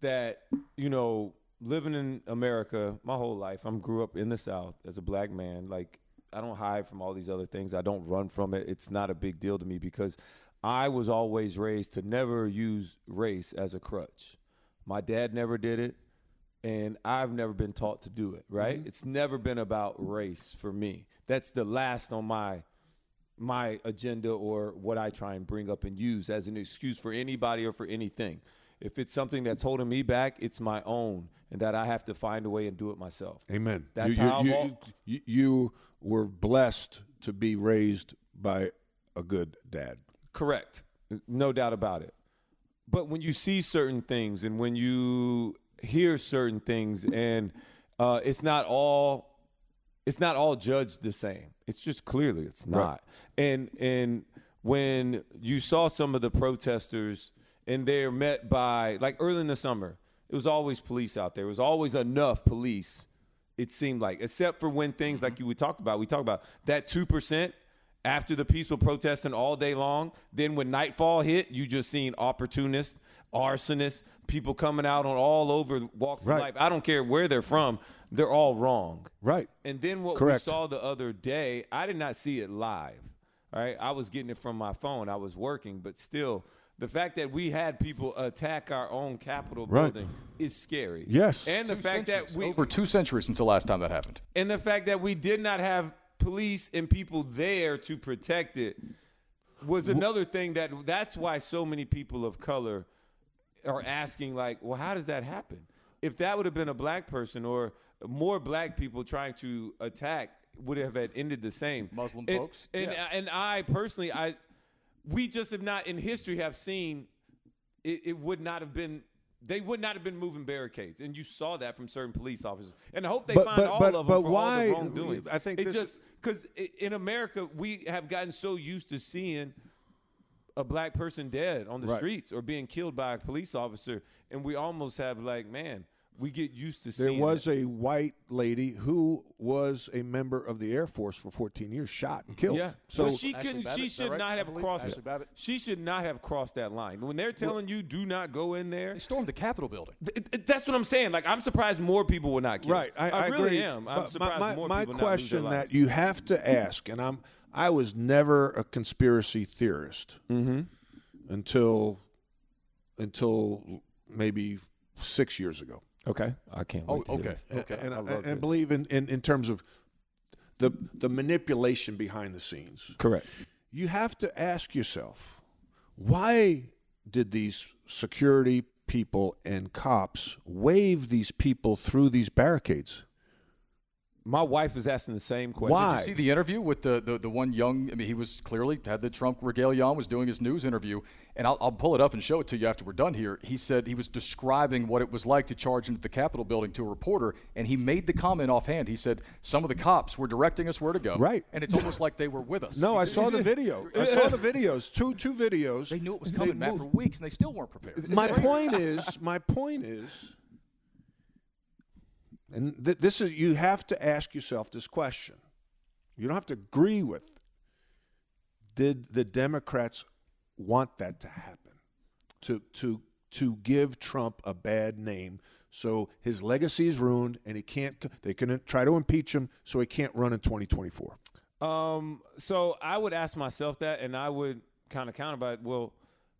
that you know living in America my whole life I'm grew up in the South as a black man like I don't hide from all these other things. I don't run from it. It's not a big deal to me because I was always raised to never use race as a crutch. My dad never did it, and I've never been taught to do it, right? Mm-hmm. It's never been about race for me. That's the last on my my agenda or what I try and bring up and use as an excuse for anybody or for anything. If it's something that's holding me back, it's my own, and that I have to find a way and do it myself. Amen. That's you, how you, al- you, you were blessed to be raised by a good dad. Correct. No doubt about it. But when you see certain things and when you hear certain things and uh, it's not all it's not all judged the same. It's just clearly it's not. And and when you saw some of the protesters and they're met by like early in the summer, it was always police out there. It was always enough police. It seemed like, except for when things like you we talked about, we talked about that two percent after the peaceful protesting all day long. Then when nightfall hit, you just seen opportunists, arsonists, people coming out on all over walks Right. of life. I don't care where they're from, they're all wrong. Right. And then what Correct. we saw the other day, I did not see it live. All right, I was getting it from my phone. I was working, but still, the fact that we had people attack our own Capitol Right. building is scary. Yes. and the Two fact centuries, that we over two centuries since the last time that happened. and the fact that we did not have police and people there to protect it was another thing that that's why so many people of color are asking like well how does that happen if that would have been a black person or more black people trying to attack would have ended the same Muslim and, folks? and, Yeah. and i personally i we just have not in history have seen it, it would not have been they would not have been moving barricades, and you saw that from certain police officers. And I hope they But- find but- all but- of them but for why- all the wrongdoings. I think it's just because in America we have gotten so used to seeing a black person dead on the Right. streets or being killed by a police officer, and we almost have like, man, we get used to seeing. There was it. a white lady who was a member of the Air Force for 14 years, shot and killed. Yeah, So but she couldn't. Babbitt, She should right? not have crossed. Ashli Babbitt? She should not have crossed that line. When they're telling you do not go in there, They stormed the Capitol building. Th- th- That's what I'm saying. Like I'm surprised more people were not killed. right, I, I really agree. am. I'm But surprised my, my, more my people not lose their question lives. that you have to ask, and I'm I was never a conspiracy theorist Mm-hmm. until until maybe six years ago. Okay, I can't. Oh, Wait to hear okay. this. Okay. and, I and, and believe in, in, in terms of the the manipulation behind the scenes. Correct. You have to ask yourself, why did these security people and cops wave these people through these barricades? My wife is asking the same question. Why? Did you see the interview with the, the, the one young? I mean, he was clearly had the Trump regalia on, was doing his news interview, and I'll, I'll pull it up and show it to you after we're done here. He said he was describing what it was like to charge into the Capitol building to a reporter, and he made the comment offhand. He said some of the cops were directing us where to go, Right. And it's almost like they were with us. No, He I saw the video. I saw the videos. Two two videos. They knew it was They coming, Matt, moved. for weeks, and they still weren't prepared. my point is, my point is, and th- this is you have to ask yourself this question. You don't have to agree with. Did the Democrats want that to happen? To to to give Trump a bad name, so his legacy is ruined, and he can't. They can try to impeach him, so he can't run in 2024. Um, so I would ask myself that, and I would kind of counter by, well,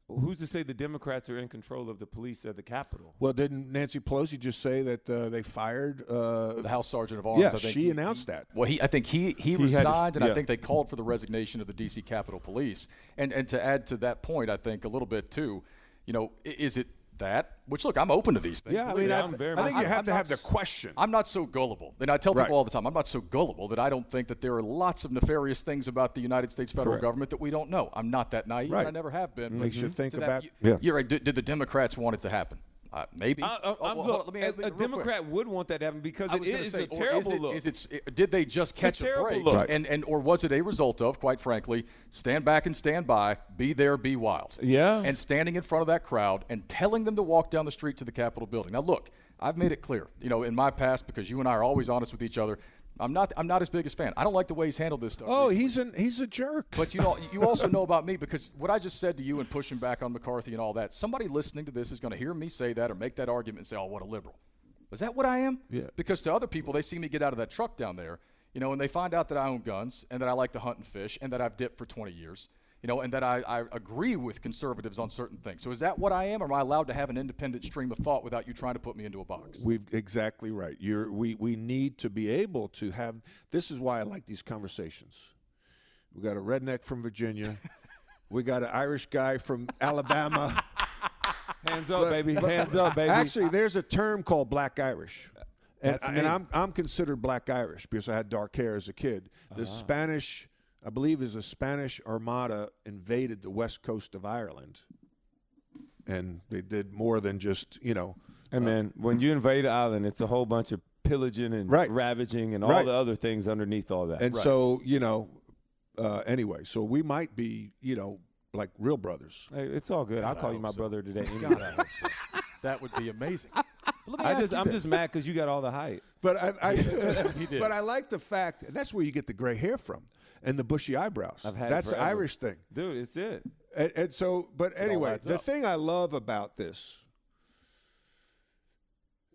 who's to say the Democrats are in control of the police at the Capitol? Well, didn't Nancy Pelosi just say that uh, they fired? Uh, the House Sergeant of Arms. Yeah, I think she he- announced he- that. Well, he I think he he, He had to s- resigned, and I think they called for the resignation of the D.C. Capitol Police. And and to add to that point, I think a little bit too, you know, is it that? Which look, I'm open to these things. yeah, I mean, me. I, I'm very I think so. you have I'm to have the question. I'm not so gullible. And I tell people Right. all the time, I'm not so gullible that I don't think that there are lots of nefarious things about the United States federal Correct. government that we don't know. I'm not that naive. Right. I never have been. Makes you think To that- about- you- yeah. You're right. Did, did the Democrats want it to happen? Uh, maybe. I, I, Oh, well, look, on, me- a, a real quick. Democrat would want that to happen because it is say, a terrible is it, look. Is it, did they just a catch a, terrible break? Right. And, and or was it a result of, quite frankly, stand back and stand by, be there, be wild? Yeah. And standing in front of that crowd and telling them to walk down the street to the Capitol building. Now, look, I've made it clear, you know, in my past, because you and I are always honest with each other. I'm not. I'm not his biggest fan. I don't like the way he's handled this stuff. oh, recently. he's an he's a jerk. But you know, *laughs* you also know about me because what I just said to you and pushing back on McCarthy and all that. Somebody listening to this is going to hear me say that or make that argument and say, "Oh, what a liberal." Is that what I am? Yeah. Because to other people, they see me get out of that truck down there. you know, and they find out that I own guns and that I like to hunt and fish and that I've dipped for 20 years, you know, and that I, I agree with conservatives on certain things. So is that what I am, or am I allowed to have an independent stream of thought without you trying to put me into a box? We've exactly right. You're we we need to be able to have. This is why I like these conversations. We got a redneck from Virginia. *laughs* we got an Irish guy from Alabama. *laughs* Hands up, baby. Hands up, baby. Actually, there's a term called Black Irish. And, and. I'm I'm considered Black Irish because I had dark hair as a kid. The uh-huh. Spanish, I believe, is a Spanish Armada invaded the west coast of Ireland, and they did more than just you know. Hey man, when you invade an island, it's a whole bunch of pillaging and Right. ravaging and all Right. the other things underneath all that. And so you know, uh, anyway, so we might be you know like real brothers. Hey, it's all good. I'll God, I call you my so. brother today. God, so. that would be amazing. *laughs* But let me I just, I'm this. just mad because you got all the hype. But I, I *laughs* He did. *laughs* but I like the fact and that's where you get the gray hair from and the bushy eyebrows. I've had that's the. Irish thing. Dude, it's it. And, and so, but anyway, the up. thing I love about this,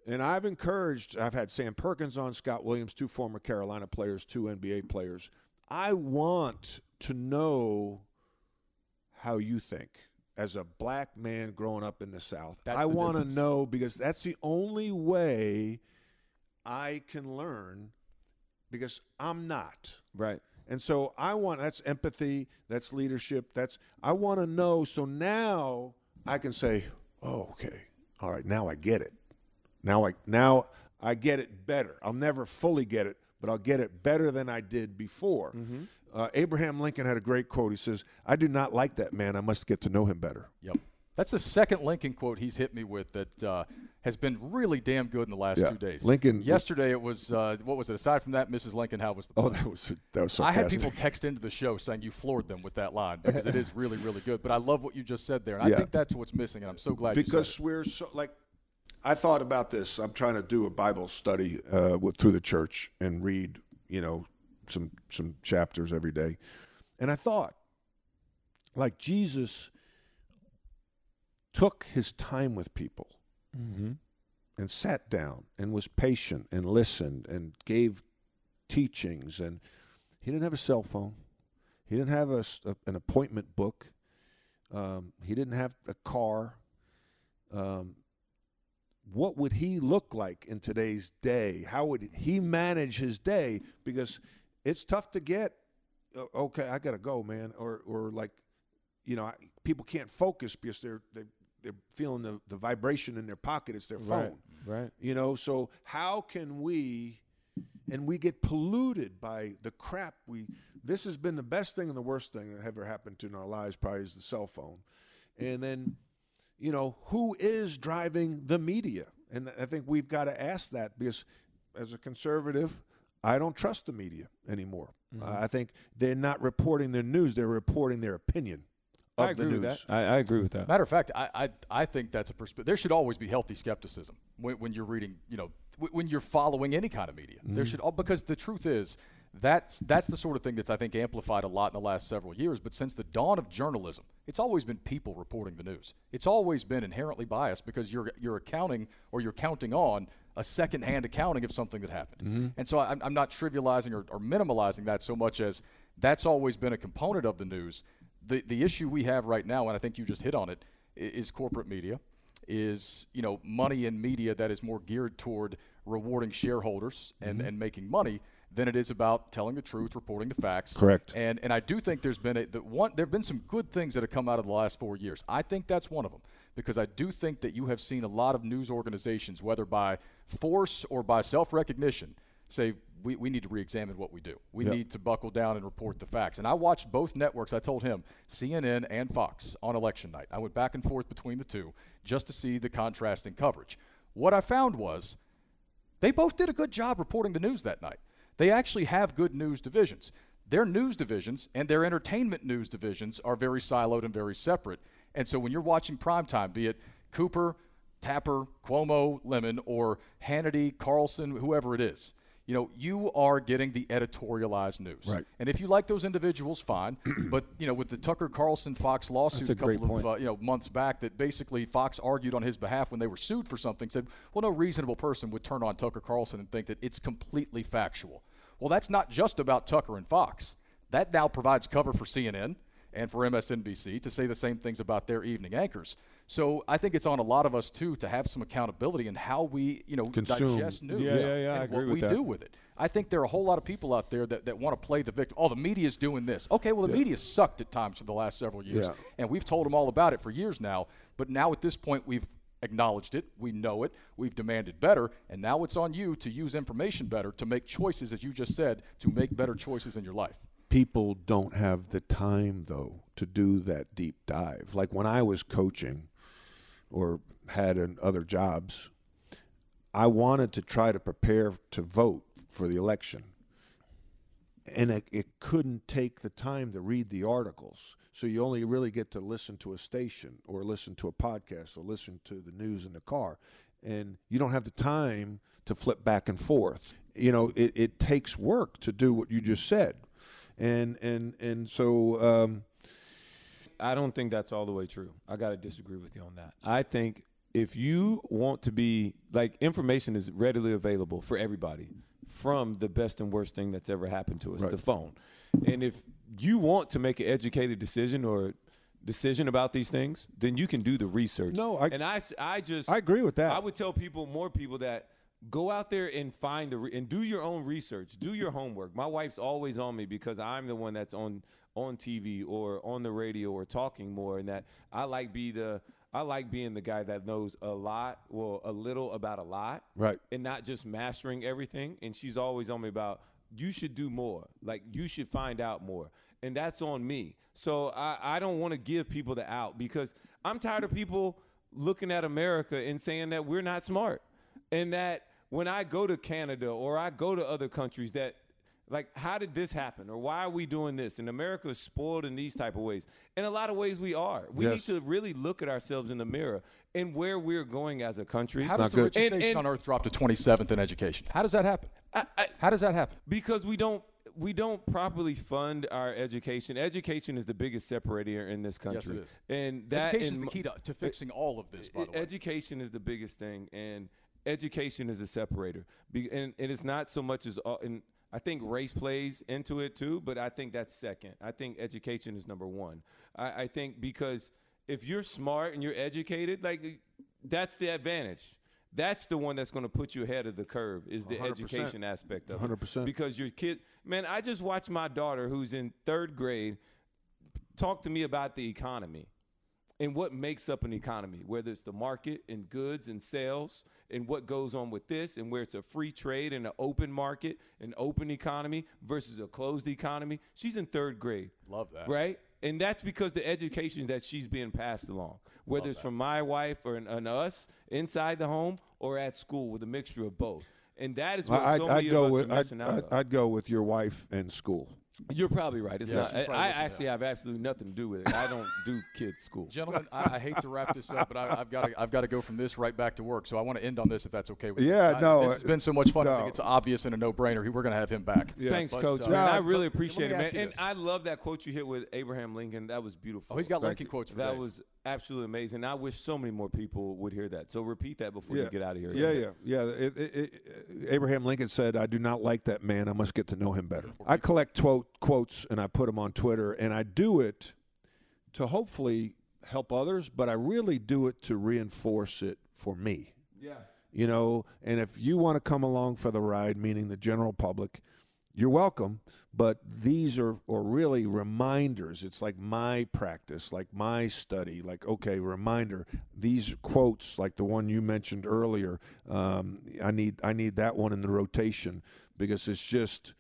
and I've encouraged, I've had Sam Perkins on, Scott Williams, two former Carolina players, two NBA players. I want to know how you think as a black man growing up in the South. That's I want to know because that's the only way I can learn because I'm not. Right. And so I want that's empathy, that's leadership, that's I want to know so now I can say, "Oh, okay. All right, now I get it. Now I now I get it better. I'll never fully get it, but I'll get it better than I did before." Uh, Abraham Lincoln had a great quote. He says, "I do not like that man. I must get to know him better." Yep. That's the second Lincoln quote he's hit me with that uh, has been really damn good in the last Yeah. two days. Lincoln- Yesterday it was uh, what was it? Aside from that, Mrs. Lincoln, how was the? Oh, that was that was I had people text into the show saying you floored them with that line *laughs* because it is really, really good. But I love what you just said there, and Yeah. I think that's what's missing, and I'm so glad you because we're so like i thought about this i'm trying to do a bible study uh, with, through the church and read you know some some chapters every day and i thought like jesus took his time with people Mm-hmm. and sat down and was patient and listened and gave teachings. And he didn't have a cell phone. He didn't have a, a- an appointment book. Um, he didn't have a car. Um, what would he look like in today's day? How would he manage his day? Because it's tough to get okay i gotta go man or or like you know I, people can't focus because they're they, they're feeling the, the vibration in their pocket it's their phone Right. Right. you know so how can we and we get polluted by the crap we this has been the best thing and the worst thing that ever happened to in our lives probably is the cell phone and then you know who is driving the media and i think we've got to ask that because as a conservative i don't trust the media anymore Mm-hmm. Uh, i think they're not reporting their news they're reporting their opinion of I agree the with that. I, I agree with that. Matter of fact, I, I, I think that's a perspective. There should always be healthy skepticism when, when you're reading, you know, w- when you're following any kind of media. There mm-hmm. should, all because the truth is, that's that's the sort of thing that's I think amplified a lot in the last several years. But since the dawn of journalism, it's always been people reporting the news. It's always been inherently biased because you're you're accounting or you're counting on a second-hand accounting of something that happened. Mm-hmm. And so I'm, I'm not trivializing or, or minimalizing that so much as that's always been a component of the news. The the issue we have right now, and I think you just hit on it, is corporate media is you know money in media that is more geared toward rewarding shareholders and, mm-hmm. and making money than it is about telling the truth, reporting the facts. Correct. And and I do think there's been a the one there've been some good things that have come out of the last four years. I think that's one of them because I do think that you have seen a lot of news organizations, whether by force or by self-recognition, say we, we need to re-examine what we do. We Yep. need to buckle down and report the facts. And I watched both networks. I told him CNN and Fox on election night. I went back and forth between the two just to see the contrasting coverage. What I found was they both did a good job reporting the news that night. They actually have good news divisions. Their news divisions and their entertainment news divisions are very siloed and very separate. And so when you're watching primetime, be it Cooper, Tapper, Cuomo, Lemon, or Hannity, Carlson, whoever it is, you know, you are getting the editorialized news. Right. And if you like those individuals, fine. *clears throat* but you know, with the Tucker Carlson Fox lawsuit a a couple of uh, you know months back, that basically Fox argued on his behalf when they were sued for something, said, well, no reasonable person would turn on Tucker Carlson and think that it's completely factual. Well, that's not just about Tucker and Fox. That now provides cover for CNN and for MSNBC to say the same things about their evening anchors. So I think it's on a lot of us too to have some accountability in how we, you know, Consume. digest news Yeah, yeah, yeah, I and agree what with we that. do with it. I think there are a whole lot of people out there that, that want to play the victim. Oh, the media's doing this. Okay, well, the media sucked at times for the last several years, Yeah. and we've told them all about it for years now. But now at this point, we've acknowledged it, we know it, we've demanded better, and now it's on you to use information better to make choices, as you just said, to make better choices in your life. people don't have the time though to do that deep dive. Like when I was coaching or had other jobs, I wanted to try to prepare to vote for the election. And it, it couldn't take the time to read the articles. So you only really get to listen to a station or listen to a podcast or listen to the news in the car. And you don't have the time to flip back and forth. You know, it, it takes work to do what you just said. And and and so um, I don't think that's all the way true. I got to disagree with you on that. I think if you want to be like information is readily available for everybody from the best and worst thing that's ever happened to us, Right. the phone. And if you want to make an educated decision or decision about these things, then you can do the research. No, I- and I, I just I agree with that. I would tell people, more people, that go out there and find the re- and do your own research, do your homework. My wife's always on me because I'm the one that's on on TV or on the radio or talking more, and that I like be the I like being the guy that knows a lot, well, a little about a lot, Right. and not just mastering everything. And she's always on me about you should do more, like you should find out more, and that's on me. So I, I don't want to give people the out because I'm tired of people looking at America and saying that we're not smart, and that when I go to Canada or I go to other countries that like how did this happen or why are we doing this and america is spoiled in these type of ways in a lot of ways we are we Yes. need to really look at ourselves in the mirror and where we're going as a country How does not the good. richest And- nation and- on earth drop to 27th in education? How does that happen? I- I- How does that happen? because we don't we don't properly fund our education education is the biggest separator in this country is. and that Education is the key to, to fixing all of this, by the way. education is the biggest thing and education is a separator Be, and, and it's not so much as uh, all and i think race plays into it too but i think that's second. I think education is number one. I, I think because if you're smart and you're educated like that's the advantage. That's the one that's going to put you ahead of the curve is the 100%. education aspect of 100%. it because your kid man i just watched my daughter who's in third grade talk to me about the economy and what makes up an economy, whether it's the market and goods and sales and what goes on with this and where it's a free trade and an open market, an open economy versus a closed economy. She's in third grade. Love that. Right? And that's because the education that she's being passed along, whether it's from my wife or an, an us inside the home or at school with a mixture of both. And that is what I, so I'd many go of us with are missing I'd, out I'd, of. I'd go with your wife and school. You're probably right. It's Yeah, not. I, I actually have absolutely nothing to do with it. I don't do kids school. Gentlemen, I, I hate to wrap this up, but I, I've got to I've got to go from this right back to work. So I want to end on this, if that's okay with you. Yeah, no, This has uh, been so much fun. I no. think it's obvious and a no-brainer. We're going to have him back. Thanks, But, Coach. uh, man. I really appreciate it, man. And this. I love that quote you hit with Abraham Lincoln. That was beautiful. Oh, he's got Thank Lincoln you. quotes for that days. was absolutely amazing. I wish so many more people would hear that. So repeat that before yeah. you get out of here. Yeah, yeah, yeah. It, it, it, Abraham Lincoln said, "I do not like that man. I must get to know him better." I collect quote, quotes and I put them on Twitter, and I do it to hopefully help others, but I really do it to reinforce it for me. Yeah. You know, and if you want to come along for the ride, meaning the general public, you're welcome. But these are, are really reminders. It's like my practice, like my study. Like, okay, reminder. These quotes, like the one you mentioned earlier, um, I need I need that one in the rotation because it's just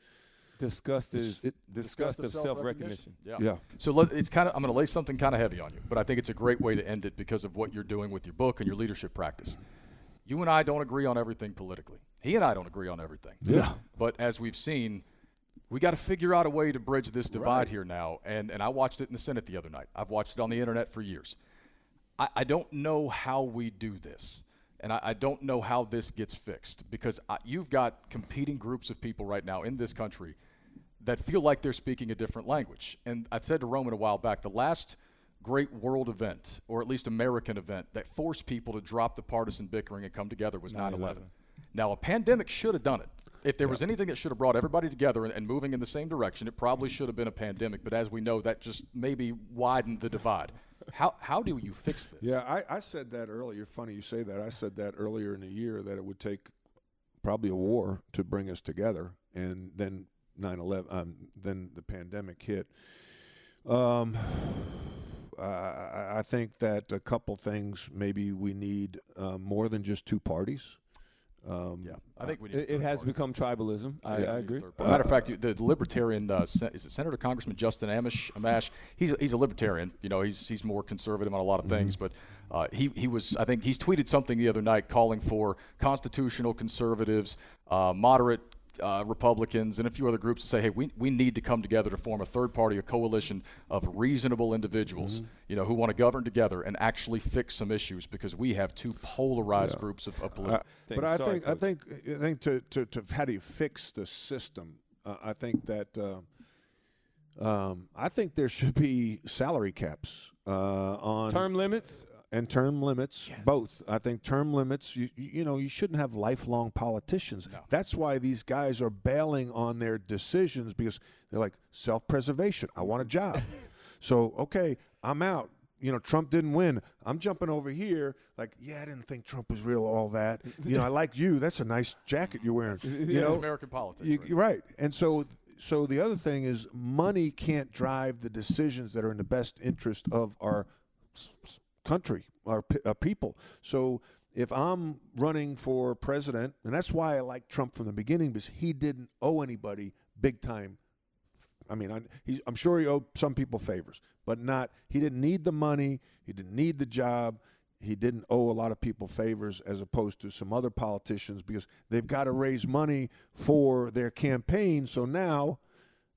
Disgust is it- disgust of self-recognition. Yeah. yeah. So let, it's kind of I'm going to lay something kind of heavy on you, but I think it's a great way to end it because of what you're doing with your book and your leadership practice. You and I don't agree on everything politically. He and I don't agree on everything. Yeah. But as we've seen, we got to figure out a way to bridge this divide here now. And and I watched it in the Senate the other night. I've watched it on the internet for years. I, I don't know how we do this. And I, I don't know how this gets fixed because I, you've got competing groups of people right now in this country that feel like they're speaking a different language. And I said to Roman a while back, the last great world event, or at least American event, that forced people to drop the partisan bickering and come together was 9 11. Now, a pandemic should have done it. if there was anything that should have brought everybody together and, and moving in the same direction, it probably should have been a pandemic. But as we know, that just maybe widened the divide. How how do you fix this? Yeah, I, I said that earlier. Funny you say that. I said that earlier in the year that it would take probably a war to bring us together, and then 9/11, um, then the pandemic hit. Um, I, I think that a couple things maybe we need uh, more than just two parties. Um, Yeah, I think we need. It, it has party. become tribalism. I, Yeah. I agree. Third party. Matter of fact, the libertarian uh, sen- is it Senator Congressman Justin Amash? Amash, he's a, he's a libertarian. You know, he's he's more conservative on a lot of things, but uh, he he was I think he's tweeted something the other night calling for constitutional conservatives, uh, moderate. Uh, Republicans and a few other groups to say, hey, we, we need to come together to form a third party, a coalition of reasonable individuals, you know, who want to govern together and actually fix some issues because we have two polarized groups of, of Uh, political. Thanks. but I Sorry, think I think I think to, to, to how do you fix the system? Uh, I think that uh, um, I think there should be salary caps uh, on Term limits. And term limits both. I think term limits you, you know you shouldn't have lifelong politicians. That's why these guys are bailing on their decisions because they're like self-preservation. I want a job. *laughs* So okay i'm out. You know trump didn't win. I'm jumping over here. Like yeah i didn't think trump was real all that. You know i like you. That's a nice jacket you're wearing *laughs* you know? American politics. you, right? you're right. And so, so the other thing is, money can't drive the decisions that are in the best interest of our country, our p- uh, people. So, if I'm running for president, and that's why I like Trump from the beginning, because he didn't owe anybody big time. I mean, I, I'm sure he owed some people favors, but not. He didn't need the money. He didn't need the job he didn't owe a lot of people favors as opposed to some other politicians because they've got to raise money for their campaign. So now,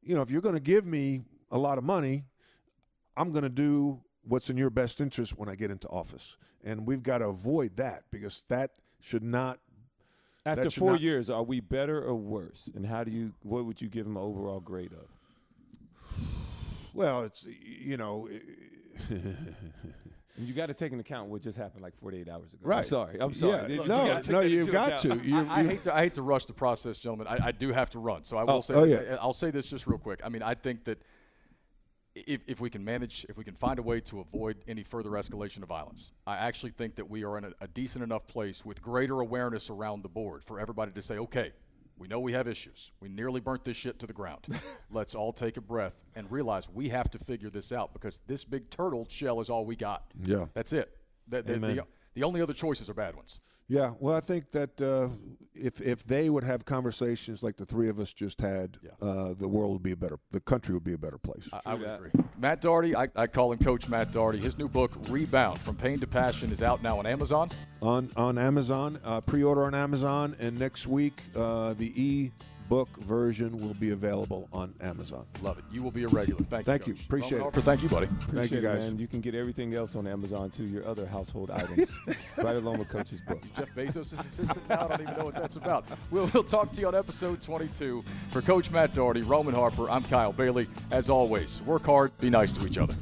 you know, if you're going to give me a lot of money, I'm going to do what's in your best interest when I get into office. And we've got to avoid that because that should not After should four not- years, are we better or worse? And how do you? What would you give him an overall grade of? well, it's you know, *laughs* And you got to take into account what just happened like 48 hours ago. I'm Right. sorry. I'm sorry. Yeah, You no, gotta no, you've got account. to. You, I, I you- hate to I hate to rush the process, gentlemen. I, I do have to run, so I will Oh, say. oh, yeah. I'll say this just real quick. I mean, I think that if if we can manage, if we can find a way to avoid any further escalation of violence, I actually think that we are in a, a decent enough place with greater awareness around the board for everybody to say, okay. We know we have issues. We nearly burnt this shit to the ground. *laughs* Let's all take a breath and realize we have to figure this out because this big turtle shell is all we got. Yeah. That's it. The, the, the, the only other choices are bad ones. Yeah, well, I think that uh, if if they would have conversations like the three of us just had, Yeah. uh, the world would be a better, the country would be a better place. I, I would agree. Matt Doherty, I, I call him Coach Matt Doherty. His new book, Rebound From Pain to Passion, is out now on Amazon. on on Amazon, uh, pre-order on Amazon, and next week uh, the e-book version will be available on Amazon. Love it. You will be a regular. Thank, Thank you. you. Coach. Appreciate Roman it. Harper, thank you, buddy. Thank you, Appreciate it, guys. man. You can get everything else on Amazon too. Your other household *laughs* items, right along with Coach's book. *laughs* Jeff Bezos' assistant now. I don't even know what that's about. We'll, we'll talk to you on episode 22. For Coach Matt Doherty, Roman Harper, I'm Kyle Bailey. As always, work hard, be nice to each other.